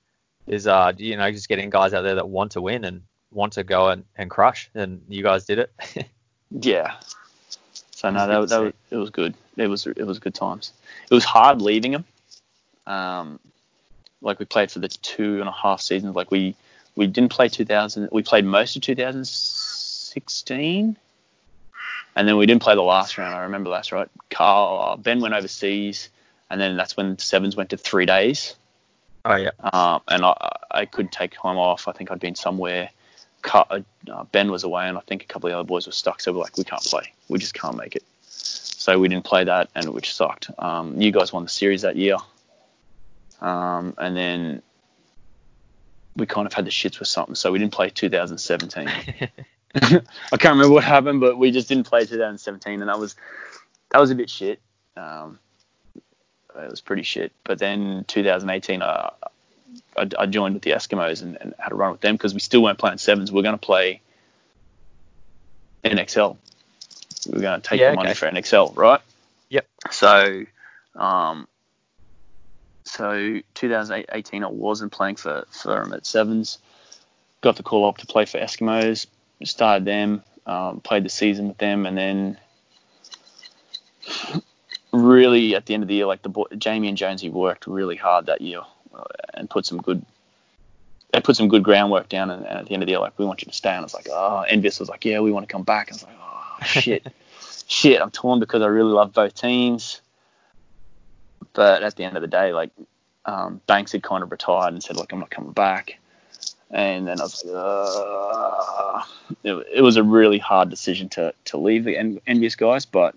is uh you know just getting guys out there that want to win and want to go and, and crush and you guys did it. Yeah. So no that, that was, it was good. It was it was good times. It was hard leaving them. Um like we played for the two and a half seasons. Like we we didn't play 2000 we played most of 2016 and then we didn't play the last round. I remember that's right? Carl uh, ben went overseas and then that's when sevens went to three days. Oh yeah. Um, and I, I could take time off. I think I'd been somewhere. Cut, uh, ben was away, and I think a couple of the other boys were stuck. So we're like, we can't play. We just can't make it. So we didn't play that, and which sucked. Um, you guys won the series that year, um, and then we kind of had the shits with something, so we didn't play 2017. I can't remember what happened, but we just didn't play 2017, and that was that was a bit shit. Um, it was pretty shit. But then 2018, uh, I, I, joined with the Eskimos and, and, had a run with them because we still weren't playing sevens. We are going to play NXL. We were going to take yeah, the money okay. for NXL, right? Yep. So, um, so 2018, I wasn't playing for, for them at sevens. Got the call up to play for Eskimos. Started them, um, played the season with them, and then really at the end of the year, like the boy, Jamie and Jonesy worked really hard that year uh, and put some good. They put some good groundwork down, and, and, at the end of the year, like we want you to stay. And I was like, oh, Envious was like, yeah, we want to come back. And I was like, oh shit, shit. I'm torn because I really love both teams, but at the end of the day, like um, Banks had kind of retired and said, like, I'm not coming back. And then I was like, uh, it, it was a really hard decision to to leave the Envious guys, but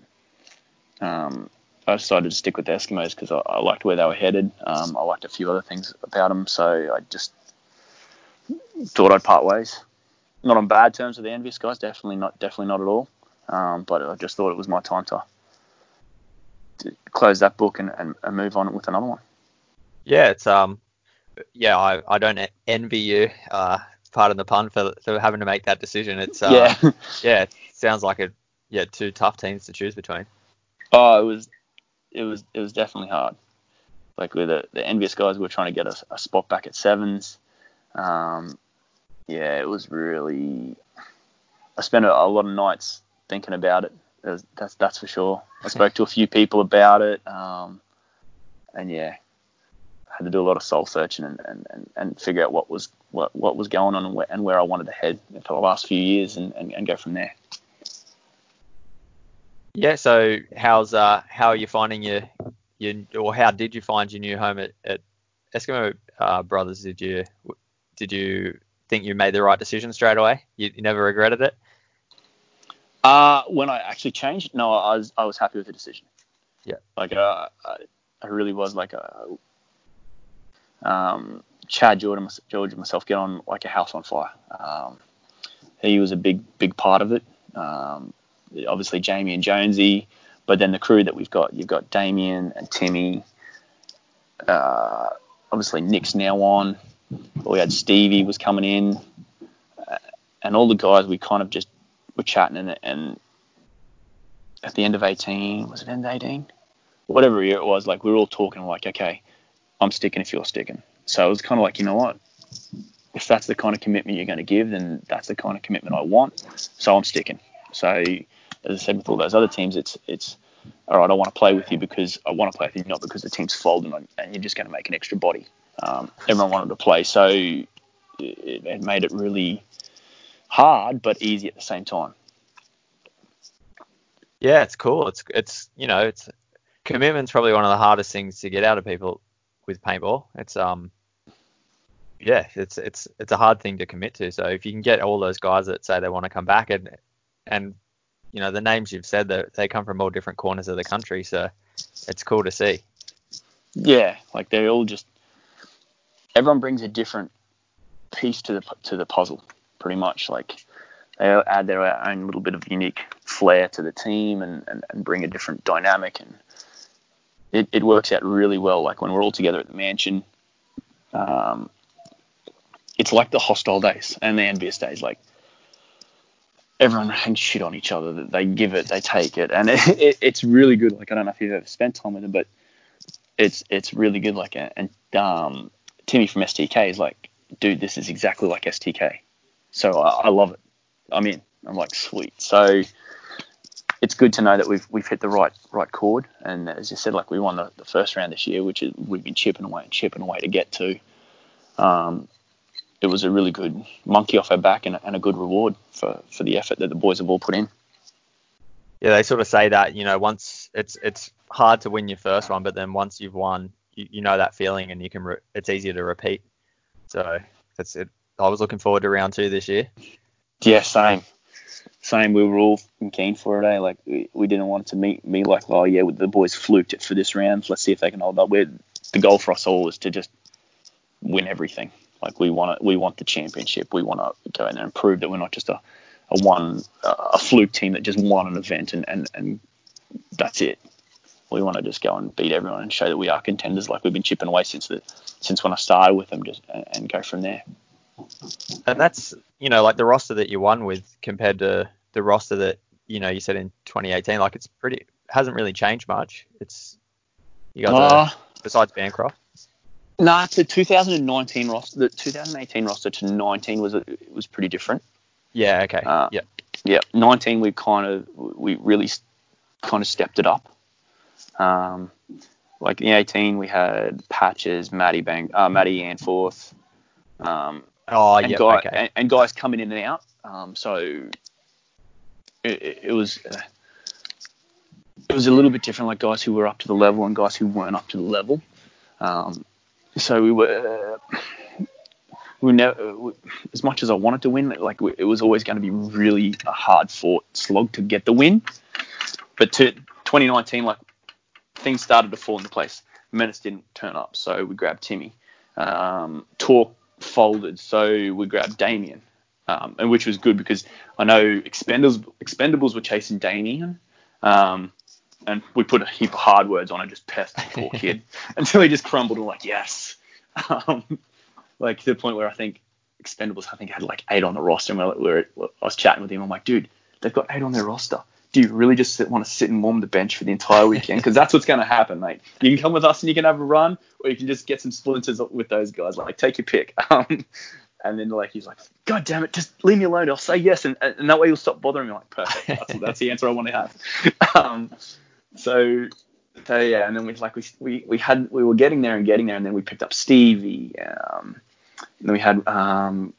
um, I decided to stick with the Eskimos because I, I, liked where they were headed. Um, I liked a few other things about them, so I just thought I'd part ways. Not on bad terms with the Envious guys, definitely not, definitely not at all. Um, but I just thought it was my time to, to close that book and, and, and, move on with another one. Yeah, it's um, yeah, I, I don't envy you. Uh, pardon the pun for, for having to make that decision. It's uh, yeah, yeah, it sounds like a yeah two tough teams to choose between. Oh, it was it was it was definitely hard. Like with the, the envious guys, we were trying to get a, a spot back at sevens. Um, yeah, it was really. I spent a, a lot of nights thinking about it. Was, that's that's for sure. I spoke to a few people about it, um, and yeah, I had to do a lot of soul searching and, and, and, and figure out what was what, what was going on and where, and where I wanted to head for the last few years and, and, and go from there. Yeah. So how's uh how are you finding your your or how did you find your new home at, at Eskimo uh, Brothers? Did you did you think you made the right decision straight away? You, you never regretted it? Uh, when I actually changed, no, I was I was happy with the decision. Yeah. Like uh, I, I really was like a um, Chad George and, George and myself get on like a house on fire. Um, he was a big big part of it. Um, obviously Jamie and Jonesy, but then the crew that we've got, you've got Damien and Timmy. Uh, obviously Nick's now on. We had Stevie was coming in, uh, and all the guys we kind of just were chatting and, and at the end of 18, was it end of 18? Whatever year it was, like we were all talking like, okay, I'm sticking if you're sticking. So it was kind of like, you know what? If that's the kind of commitment you're going to give, then that's the kind of commitment I want. So I'm sticking. So as I said with all those other teams, it's it's all right. I want to play with you because I want to play with you, not because the team's folding and you're just going to make an extra body. Um, everyone wanted to play, so it, it made it really hard but easy at the same time. Yeah, it's cool. It's it's you know it's commitment's probably one of the hardest things to get out of people with paintball. It's um yeah, it's it's it's a hard thing to commit to. So if you can get all those guys that say they want to come back and and you know the names you've said that they come from all different corners of the country, so it's cool to see. Yeah, like they all just everyone brings a different piece to the to the puzzle, pretty much. Like they add their own little bit of unique flair to the team and, and, and bring a different dynamic and it, it works out really well. Like when we're all together at the mansion, um, it's like the hostile days and the envious days. Like everyone hangs shit on each other. They give it, they take it, and it, it, it's really good. Like I don't know if you've ever spent time with them, but it's it's really good. Like and um, Timmy from STK is like, dude, this is exactly like STK. So I, I love it. I'm in. I'm like, sweet. So it's good to know that we've we've hit the right right chord. And as you said, like we won the, the first round this year, which is, we've been chipping away and chipping away to get to. Um, it was a really good monkey off our back and, and a good reward for, for the effort that the boys have all put in. Yeah, they sort of say that you know once it's it's hard to win your first one, but then once you've won, you, you know that feeling and you can re- it's easier to repeat. So that's it. I was looking forward to round two this year. Yeah, same. Same. We were all keen for it. Eh? Like we, we didn't want to meet me like, oh yeah, the boys fluked it for this round. Let's see if they can hold up. We're, the goal for us all is to just win everything. Like we want it, we want the championship. We want to go in there and prove that we're not just a, a one a fluke team that just won an event and, and, and that's it. We want to just go and beat everyone and show that we are contenders, like we've been chipping away since the since when I started with them, just and, and go from there. And that's you know like the roster that you won with compared to the roster that you know you said in 2018. Like it's pretty hasn't really changed much. It's you guys uh, are, besides Bancroft. No, nah, the 2019 roster, the 2018 roster to 19 was was pretty different. Yeah. Okay. Uh, yeah. Yeah. 19 we kind of we really kind of stepped it up. Um, like in 18 we had Patches, Matty Bang, uh, Matty Anforth, um, oh yeah, guy, okay. and, and, guys coming in and out. Um, so it, it was uh, it was a little bit different, like guys who were up to the level and guys who weren't up to the level. Um, so we were uh, we never as much as I wanted to win, like it was always going to be really a hard fought slog to get the win. But to 2019, like things started to fall into place. Menace didn't turn up, so we grabbed Timmy. Um, Talk folded, so we grabbed Damien, um, and which was good because I know Expendables, Expendables were chasing Damien, um, and we put a heap of hard words on it, just pestered the poor kid until he just crumbled and like yes, um, like to the point where I think Expendables I think had like eight on the roster, and we were, I was chatting with him. I'm like, dude, they've got eight on their roster do you really just sit, want to sit and warm the bench for the entire weekend? Because that's what's going to happen, mate. You can come with us and you can have a run, or you can just get some splinters with those guys. Like, take your pick. Um, and then like he's like, God damn it, just leave me alone. I'll say yes, and, and that way you'll stop bothering me. I'm like, perfect. That's, that's the answer I want to have. Um, so, so yeah, and then we like we, we we had we were getting there and getting there, and then we picked up Stevie. Um, and then we had um,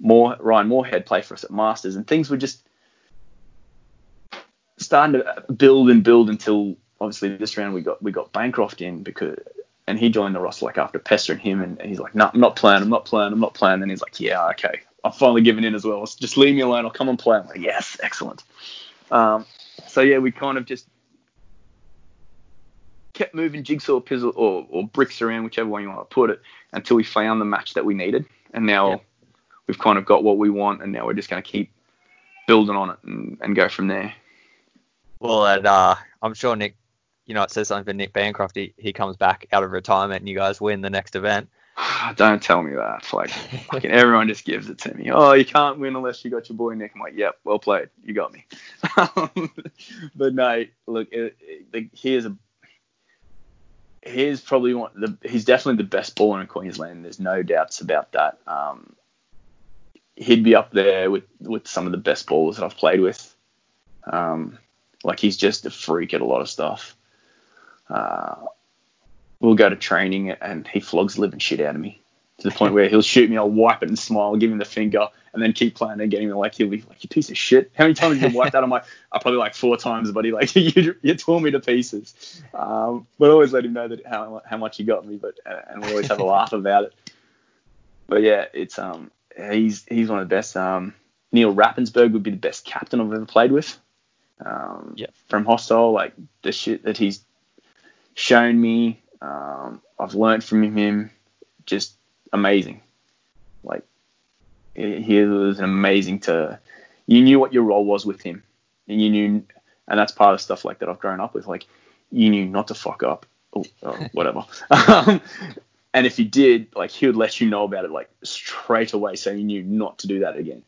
more Ryan Moorhead play for us at Masters, and things were just starting to build and build until obviously this round we got we got Bancroft in because and he joined the roster like after pestering him and he's like, no, I'm not playing, I'm not playing, I'm not playing. And he's like, yeah, okay, I'm finally giving in as well. Just leave me alone. I'll come and play. I'm like, yes, excellent. Um, so yeah, we kind of just kept moving jigsaw puzzle or, or bricks around, whichever way you want to put it, until we found the match that we needed. And now yeah. we've kind of got what we want, and now we're just going to keep building on it and, and go from there. Well, and uh, I'm sure Nick, you know, it says something for Nick Bancroft. He, he comes back out of retirement and you guys win the next event. Don't tell me that. Like, fucking everyone just gives it to me. Oh, you can't win unless you got your boy Nick. I'm like, yep, well played. You got me. but no, look, it, it, here's a. he's probably one. The, he's definitely the best baller in Queensland. There's no doubts about that. Um, he'd be up there with with some of the best ballers that I've played with. Um, like he's just a freak at a lot of stuff. Uh, we'll go to training and he flogs the living shit out of me to the point where he'll shoot me, I'll wipe it and smile, give him the finger, and then keep playing and getting me like he'll be like you piece of shit. How many times have you wiped out? I'm like, I probably like four times, buddy. Like you, you tore me to pieces. Um, but I always let him know that how how much he got me, but and we always have a laugh about it. But yeah, it's um he's he's one of the best. Um, Neil Rappensberg would be the best captain I've ever played with. Um, yeah. From Hostile, like the shit that he's shown me, um, I've learned from him. Just amazing. Like he was amazing to. You knew what your role was with him, and you knew, and that's part of stuff like that I've grown up with. Like you knew not to fuck up, or, or whatever. um, and if you did, like he would let you know about it like straight away, so you knew not to do that again.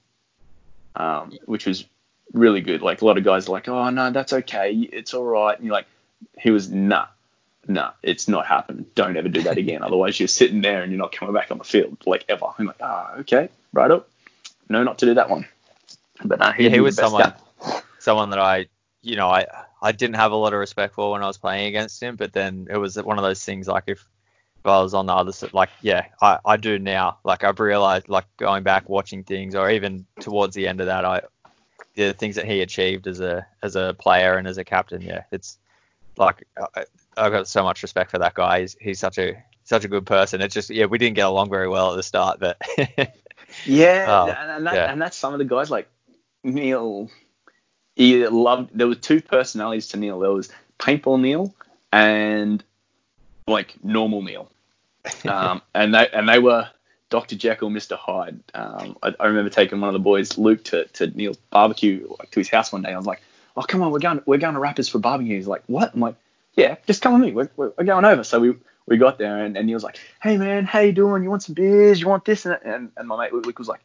Um, which was really good. Like a lot of guys are like, oh no, that's okay, it's all right, and you're like, he was nah, nah, it's not happening. Don't ever do that again. Otherwise, you're sitting there and you're not coming back on the field like ever. I'm like, ah, oh, okay, right up. No, not to do that one. But uh, yeah, he was someone, someone that I, you know, I, I didn't have a lot of respect for when I was playing against him. But then it was one of those things like if, if I was on the other side, like yeah, I, I do now. Like I've realized, like going back watching things, or even towards the end of that, I, the things that he achieved as a as a player and as a captain, yeah, it's like I've got so much respect for that guy. He's, he's such a such a good person. It's just yeah, we didn't get along very well at the start, but yeah, oh, and, that, yeah. and that's some of the guys like Neil. He loved. There were two personalities to Neil. There was paintball Neil and like normal Neil, um, and they and they were Dr. Jekyll, Mr. Hyde. Um, I, I, remember taking one of the boys, Luke, to, to Neil's barbecue, like to his house one day. I was like, "Oh, come on, we're going, we're going to Rappers for barbecue." He's like, "What?" I'm like, yeah, just come with me. We're, we're, going over. So we we got there and, and he was like, hey man, how you doing? You want some beers? You want this? And and, and my mate Luke was like,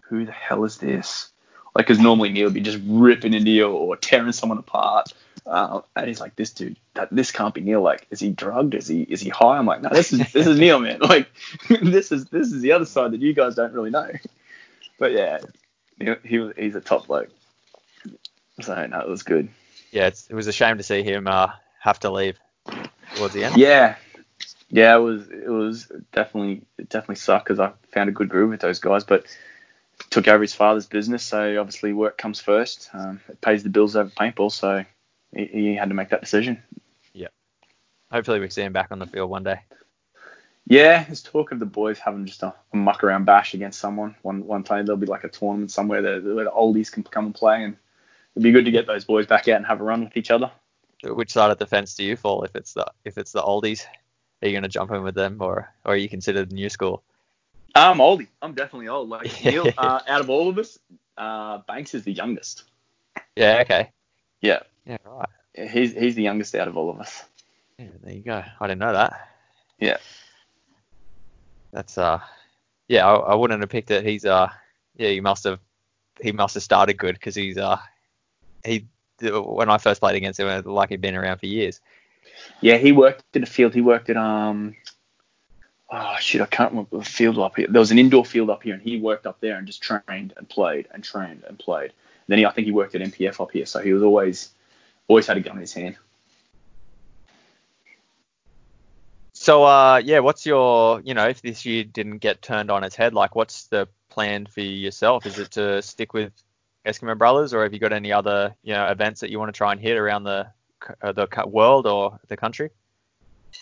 who the hell is this? Like, because normally Neil would be just ripping into you or tearing someone apart. Uh, and he's like, this dude, that, this can't be Neil. Like, is he drugged? Is he is he high? I'm like, no, this is this is Neil, man. Like, this is this is the other side that you guys don't really know. But yeah, he, he he's a top bloke. So no, it was good. Yeah, it was a shame to see him uh, have to leave towards the end. Yeah, yeah, it was it was definitely it definitely sucked because I found a good groove with those guys, but took over his father's business, so obviously work comes first. Um, it pays the bills over paintball, so he, he, had to make that decision. Yeah. Hopefully we see him back on the field one day. Yeah, there's talk of the boys having just a, a muck around bash against someone. One one time there'll be like a tournament somewhere that, where the oldies can come and play, and it'd be good to get those boys back out and have a run with each other which side of the fence do you fall if it's the if it's the oldies? Are you going to jump in with them, or, or are you considered new school? I'm oldie. I'm definitely old. Like Neil, uh, out of all of us, uh, Banks is the youngest. Yeah. Okay. Yeah. Yeah. Right. He's he's the youngest out of all of us. Yeah. There you go. I didn't know that. Yeah. That's uh. Yeah, I, I wouldn't have picked it. He's uh. Yeah, he must have. He must have started good because he's uh. He when I first played against him, like he'd been around for years. Yeah, he worked in a field. He worked at um. Oh shit, I can't remember the field up here. There was an indoor field up here, and he worked up there and just trained and played and trained and played. And then he, I think he worked at MPF up here, so he was always always had a gun in his hand. So uh, yeah, what's your you know if this year didn't get turned on its head, like what's the plan for yourself? Is it to stick with Eskimo Brothers, or have you got any other you know events that you want to try and hit around the uh, the world or the country?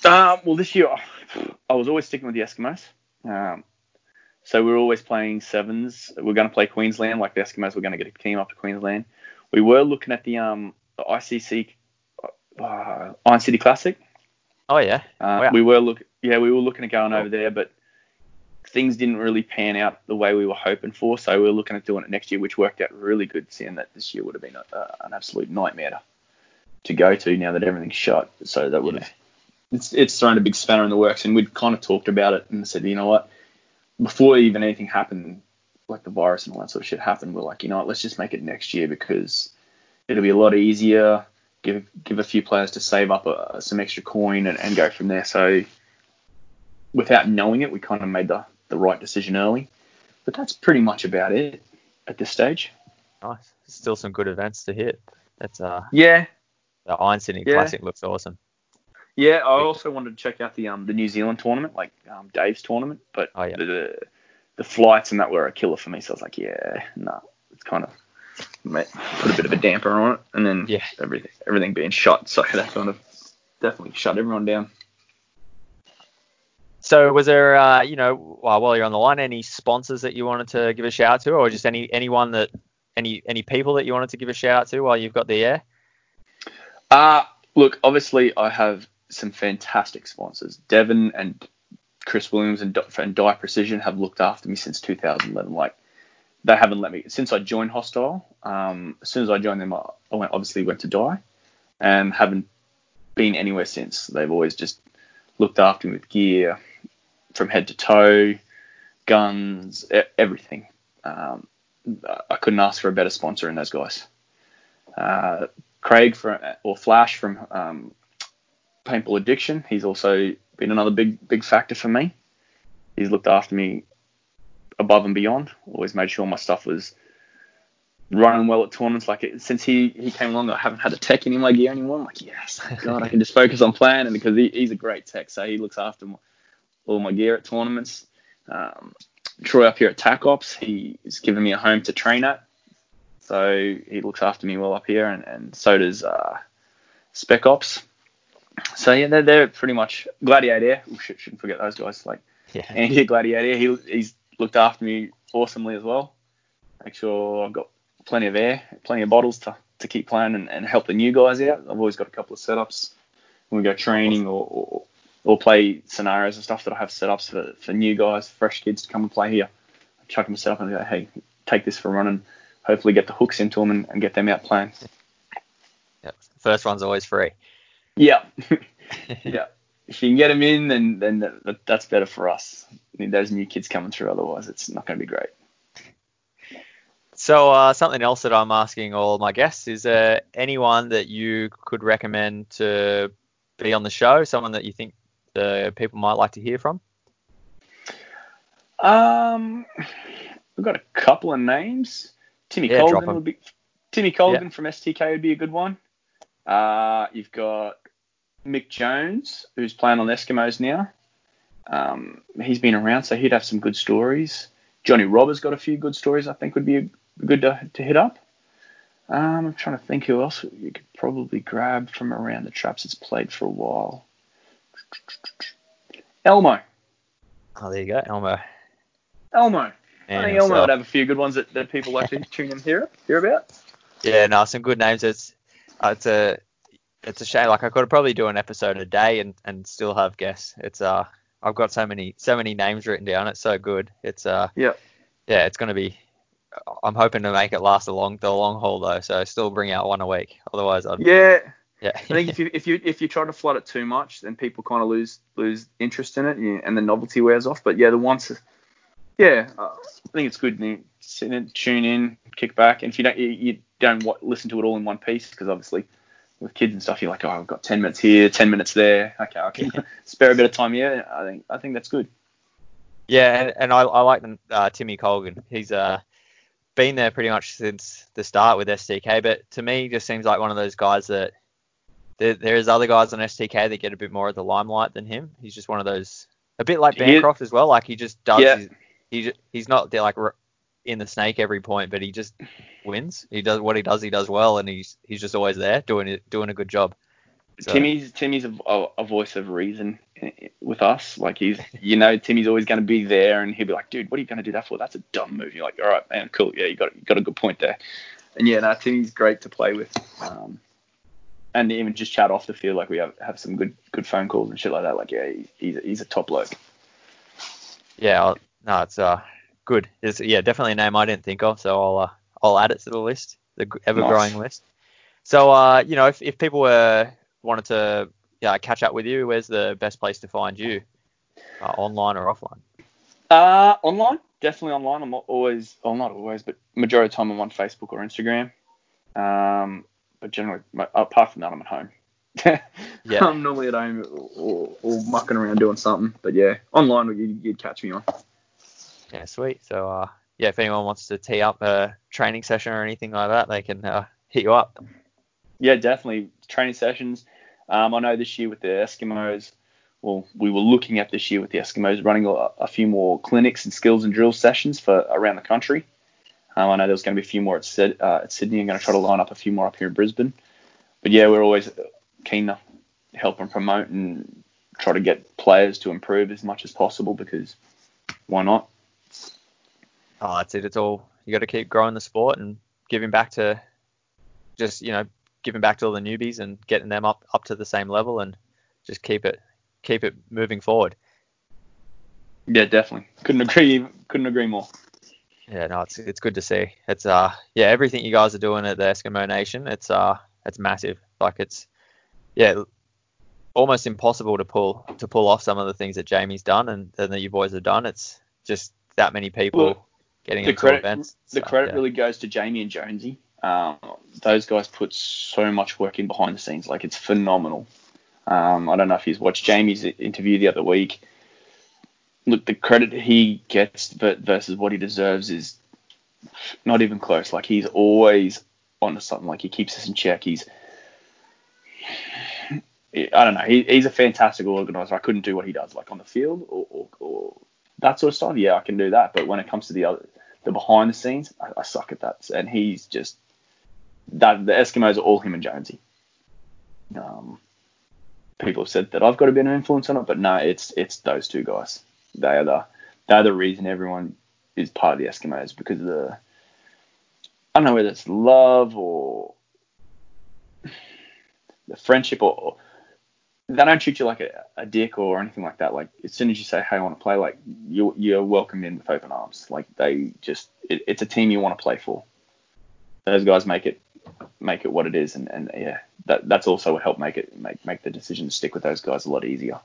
Um, well, this year I was always sticking with the Eskimos. Um, so we are always playing sevens. We're going to play Queensland, like the Eskimos. We're going to get a team up to Queensland. We were looking at the um the ICC uh, Iron City Classic. Oh yeah. Uh, wow. We were look yeah we were looking at going over there, but things didn't really pan out the way we were hoping for. So we are looking at doing it next year, which worked out really good, seeing that this year would have been a, a, an absolute nightmare to, to, go to now that everything's shut. So that would have yeah. it's it's thrown a big spanner in the works, and we'd kind of talked about it and said, you know what, before even anything happened, like the virus and all that sort of shit happened, we're like, you know what, let's just make it next year because it'll be a lot easier. give give a few players to save up a, some extra coin and, and go from there. So without knowing it, we kind of made the, the right decision early. But that's pretty much about it at this stage. Nice. Still some good events to hit. That's uh yeah. The Iron City Yeah. Classic looks awesome. Yeah, I also wanted to check out the um the New Zealand tournament, like um, Dave's tournament, but Oh, yeah. the the flights and that were a killer for me. So I was like, yeah, no, it's kind of put a bit of a damper on it, and then Yeah. everything everything being shut, so that kind of definitely shut everyone down. So was there, uh, you know, while you're on the line, any sponsors that you wanted to give a shout out to, or just any anyone that any any people that you wanted to give a shout out to while you've got the air? Uh, look, obviously I have some fantastic sponsors. Devon and Chris Williams and, and Dye Precision have looked after me since 2011. Like, they haven't let me, since I joined Hostile, um, as soon as I joined them, I I went, obviously went to Dye and haven't been anywhere since. They've always just looked after me with gear from head to toe, guns, everything. Um, I couldn't ask for a better sponsor in those guys. Uh, Craig from or Flash from um, Paintball Addiction. He's also been another big big factor for me. He's looked after me above and beyond. Always made sure my stuff was running well at tournaments. Like it, since he he came along, I haven't had a tech in my gear anymore. I'm like, yes, God, I can just focus on playing. And because he, he's a great tech, so he looks after all my gear at tournaments. Um, Troy up here at TAC Ops, he's given me a home to train at. So he looks after me well up here, and, and so does uh, Spec Ops. So yeah, they're, they're pretty much Gladiator. Oh, shit, shouldn't forget those guys. Like Yeah. Andy at Gladiator, he, he's looked after me awesomely as well. Make sure I've got plenty of air, plenty of bottles to, to keep playing and, and help the new guys out. I've always got a couple of setups when we go training or, or, or play scenarios and stuff that I have setups for, for new guys, fresh kids to come and play here. I chuck them a setup and go, hey, take this for a run and hopefully get the hooks into them and, and get them out playing. Yep. First one's always free. Yeah. yeah. If you can get them in, then then that, that's better for us. I need those new kids coming through. Otherwise, it's not going to be great. So uh, something else that I'm asking all my guests is there anyone that you could recommend to be on the show? Someone that you think the people might like to hear from? Um, we've got a couple of names. Timmy Yeah, drop would be. Timmy Colgan from STK would be a good one. Uh, you've got Mick Jones, who's playing on Eskimos now. Um, he's been around, so he'd have some good stories. Johnny Roberts got a few good stories. I think would be good to, to hit up. Um, I'm trying to think who else you could probably grab from around the traps that's played for a while. Elmo. Oh, there you go, Elmo. Elmo. I And think Elmo would have a few good ones that, that people like to tune in hear hear about. Yeah, no, some good names. It's uh, it's a it's a shame. Like I could probably do an episode a day and, and still have guests. It's uh I've got so many so many names written down. It's so good. It's uh yeah yeah, it's gonna be. I'm hoping to make it last a long the long haul though. So still bring out one a week. Otherwise, I'd Yeah, yeah. I think if you if you if you try to flood it too much, then people kind of lose lose interest in it, and the novelty wears off. But yeah, the ones, yeah, uh, I think it's good. to Sit in, tune in, kick back, and if you don't you, you don't listen to it all in one piece, because obviously with kids and stuff, you're like, oh, I've got ten minutes here, ten minutes there. Okay, I can spare a bit of time here. I think I think that's good. Yeah, and, and I, I like them, uh, Timmy Colgan. He's uh been there pretty much since the start with STK, but to me, he just seems like one of those guys that there, there's other guys on STK that get a bit more of the limelight than him. He's just one of those, a bit like He- Bancroft as well. Like he just does. Yeah. His, he he's not like in the snake every point, but he just wins. He does what he does. He does well, and he's he's just always there doing doing a good job. So- Timmy's Timmy's a, a, a voice of reason with us. Like he's, you know, Timmy's always going to be there, and he'll be like, "Dude, what are you going to do that for? That's a dumb move." You're like, "All right, man, cool. Yeah, you got you got a good point there." And yeah, no, Timmy's great to play with, um, and even just chat off the field. Like we have, have some good good phone calls and shit like that. Like yeah, he's he's a top bloke. Yeah, I'll, no, it's uh good. It's yeah, definitely a name I didn't think of, so I'll uh, I'll add it to the list, the ever growing list. So uh, you know, if if people were wanted to yeah catch up with you, where's the best place to find you, uh, online or offline? Uh, online, definitely online. I'm always, well, not always, but majority of the time I'm on Facebook or Instagram. Um, but generally, apart from that, I'm at home. Yeah. I'm normally at home or, or mucking around doing something. But yeah, online you'd, you'd catch me on. Yeah, sweet. So, uh, yeah, if anyone wants to tee up a training session or anything like that, they can uh, hit you up. Yeah, definitely training sessions. Um, I know this year with the Eskimos, well, we were looking at this year with the Eskimos running a, a few more clinics and skills and drill sessions for around the country. Um, I know there's going to be a few more at, Sid, uh, at Sydney. I'm going to try to line up a few more up here in Brisbane. But yeah, we're always keen to help and promote and try to get players to improve as much as possible because why not? Oh, that's it. It's all you got to keep growing the sport and giving back to just you know giving back to all the newbies and getting them up up to the same level and just keep it keep it moving forward. Yeah, definitely. Couldn't agree. Couldn't agree more. Yeah, no, it's it's good to see. It's uh yeah, everything you guys are doing at the Eskimo Nation, it's uh it's massive. Like it's yeah, almost impossible to pull to pull off some of the things that Jamie's done and, and that you boys have done. It's just that many people Well, getting The into credit, events. the So, credit yeah. really goes to Jamie and Jonesy. Um, those guys put so much work in behind the scenes. Like it's phenomenal. Um, I don't know if he's watched Jamie's interview the other week. Look, the credit he gets versus what he deserves is not even close. Like he's always onto something. Like he keeps us in check. He's I don't know. He, he's a fantastic organizer. I couldn't do what he does, like on the field or, or, or that sort of stuff. Yeah, I can do that. But when it comes to the other, the behind the scenes, I, I suck at that. And he's just that. The Eskimos are all him and Jonesy. Um, people have said that I've got a bit of influence on it, but no, it's it's those two guys. They are the they're the reason everyone is part of the Eskimos because of the I don't know whether it's love or the friendship or, or they don't treat you like a, a dick or anything like that. Like as soon as you say, "Hey, I want to play," like you you're welcomed in with open arms. Like they just it, it's a team you want to play for. Those guys make it make it what it is, and, and yeah, that that's also what helped make it make make the decision to stick with those guys a lot easier.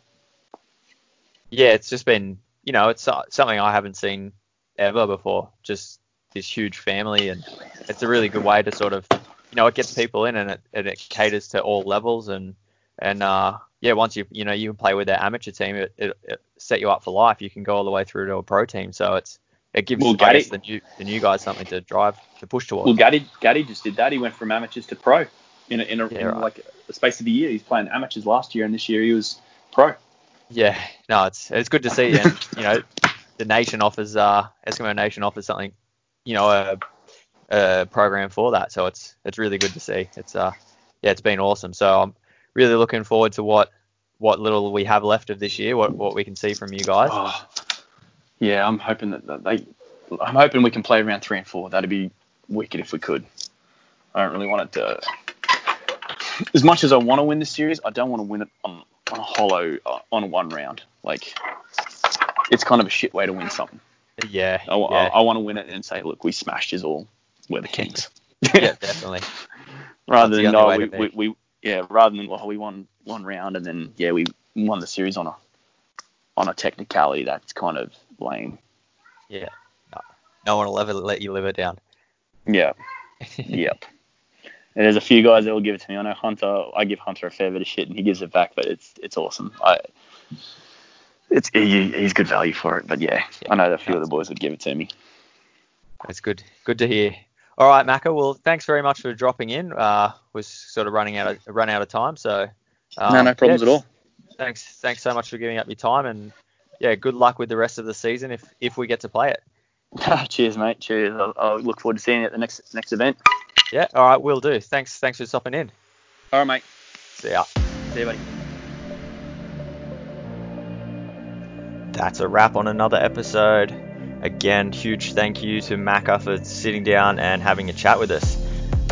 Yeah, it's just been, you know, it's something I haven't seen ever before. Just this huge family, and it's a really good way to sort of, you know, it gets people in, and it, and it caters to all levels, and and uh, yeah, once you you know you can play with their amateur team, it, it, it set you up for life. You can go all the way through to a pro team, so it's it gives Well, Gaddy- the new the new guys something to drive to push towards. Well, Gaddy Gaddy just did that. He went from amateurs to pro in a, in, a, Yeah, in right. like the space of a year. He's playing amateurs last year, and this year he was pro. Yeah, no, it's it's good to see, and you know, the nation offers uh Eskimo Nation offers something, you know, a, a program for that, so it's it's really good to see. It's uh yeah, it's been awesome. So I'm really looking forward to what what little we have left of this year, what what we can see from you guys. Oh, yeah, I'm hoping that, they. I'm hoping we can play around three and four. That'd be wicked if we could. I don't really want it to. As much as I want to win this series, I don't want to win it on, on a hollow uh, on one round. Like, it's kind of a shit way to win something. Yeah, I, I, yeah, I want to win it and say, look, we smashed his all. We're the kings. yeah, definitely. rather That's than no, we, we, we yeah, rather than oh, we won one round and then yeah, we won the series on a on a technicality. That's kind of lame. Yeah, no, no one will ever let you live it down. Yeah. yep. And there's a few guys that will give it to me. I know Hunter. I give Hunter a fair bit of shit, and he gives it back. But it's it's awesome. I it's he, he's good value for it. But yeah, Yeah, I know that a few of the boys would give it to me. That's good. Good to hear. All right, Maka. Well, thanks very much for dropping in. Uh, was sort of running out of run out of time, so um, no, no problems yeah, at all. Thanks, thanks so much for giving up your time, and yeah, good luck with the rest of the season if if we get to play it. Cheers, mate. Cheers. I'll, I'll look forward to seeing you at the next next event. Yeah. All right, will do. Thanks, thanks for stopping in. All right, mate. See ya. See you, buddy. That's a wrap on another episode. Again, huge thank you to Maka for sitting down and having a chat with us.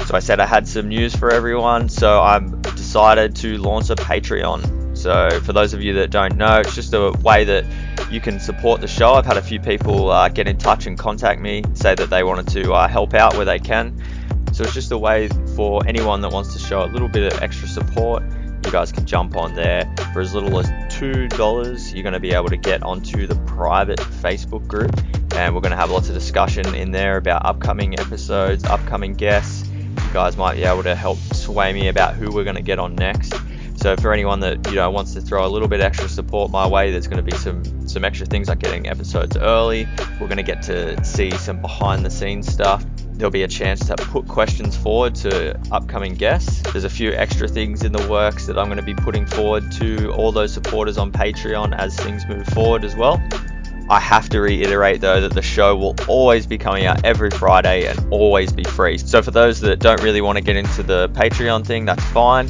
So I said I had some news for everyone, so I've decided to launch a Patreon. So for those of you that don't know, it's just a way that you can support the show. I've had a few people uh, get in touch and contact me, say that they wanted to uh, help out where they can. So it's just a way for anyone that wants to show a little bit of extra support. You guys can jump on there for as little as two dollars. You're going to be able to get onto the private Facebook group, and we're going to have lots of discussion in there about upcoming episodes, upcoming guests. You guys might be able to help sway me about who we're going to get on next. So for anyone that you know wants to throw a little bit extra support my way, there's going to be some some extra things like getting episodes early. We're going to get to see some behind the scenes stuff. There'll be a chance to put questions forward to upcoming guests. There's a few extra things in the works that I'm going to be putting forward to all those supporters on Patreon as things move forward as well. I have to reiterate though that the show will always be coming out every Friday and always be free. So for those that don't really want to get into the Patreon thing, that's fine.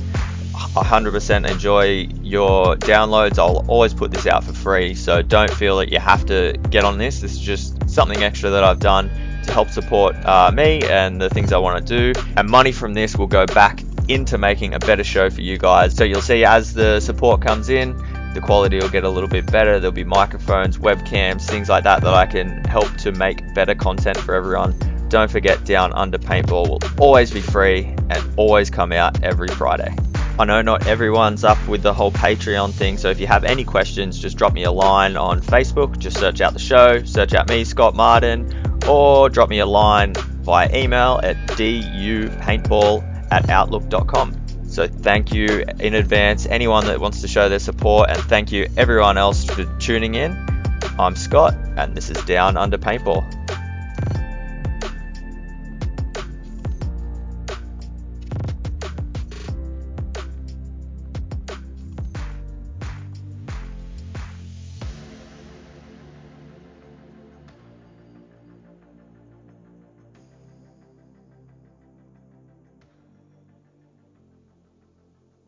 100% enjoy your downloads. I'll always put this out for free, so don't feel that you have to get on this. This is just something extra that I've done to help support uh, me and the things I want to do. And money from this will go back into making a better show for you guys. So you'll see as the support comes in, the quality will get a little bit better. There'll be microphones, webcams, things like that that I can help to make better content for everyone. Don't forget, Down Under Paintball will always be free and always come out every Friday. I know not everyone's up with the whole Patreon thing, so if you have any questions, just drop me a line on Facebook. Just search out the show, search out me, Scott Martin, or drop me a line via email at dupaintball at outlook.com. So thank you in advance, anyone that wants to show their support, and thank you everyone else for tuning in. I'm Scott, and this is Down Under Paintball.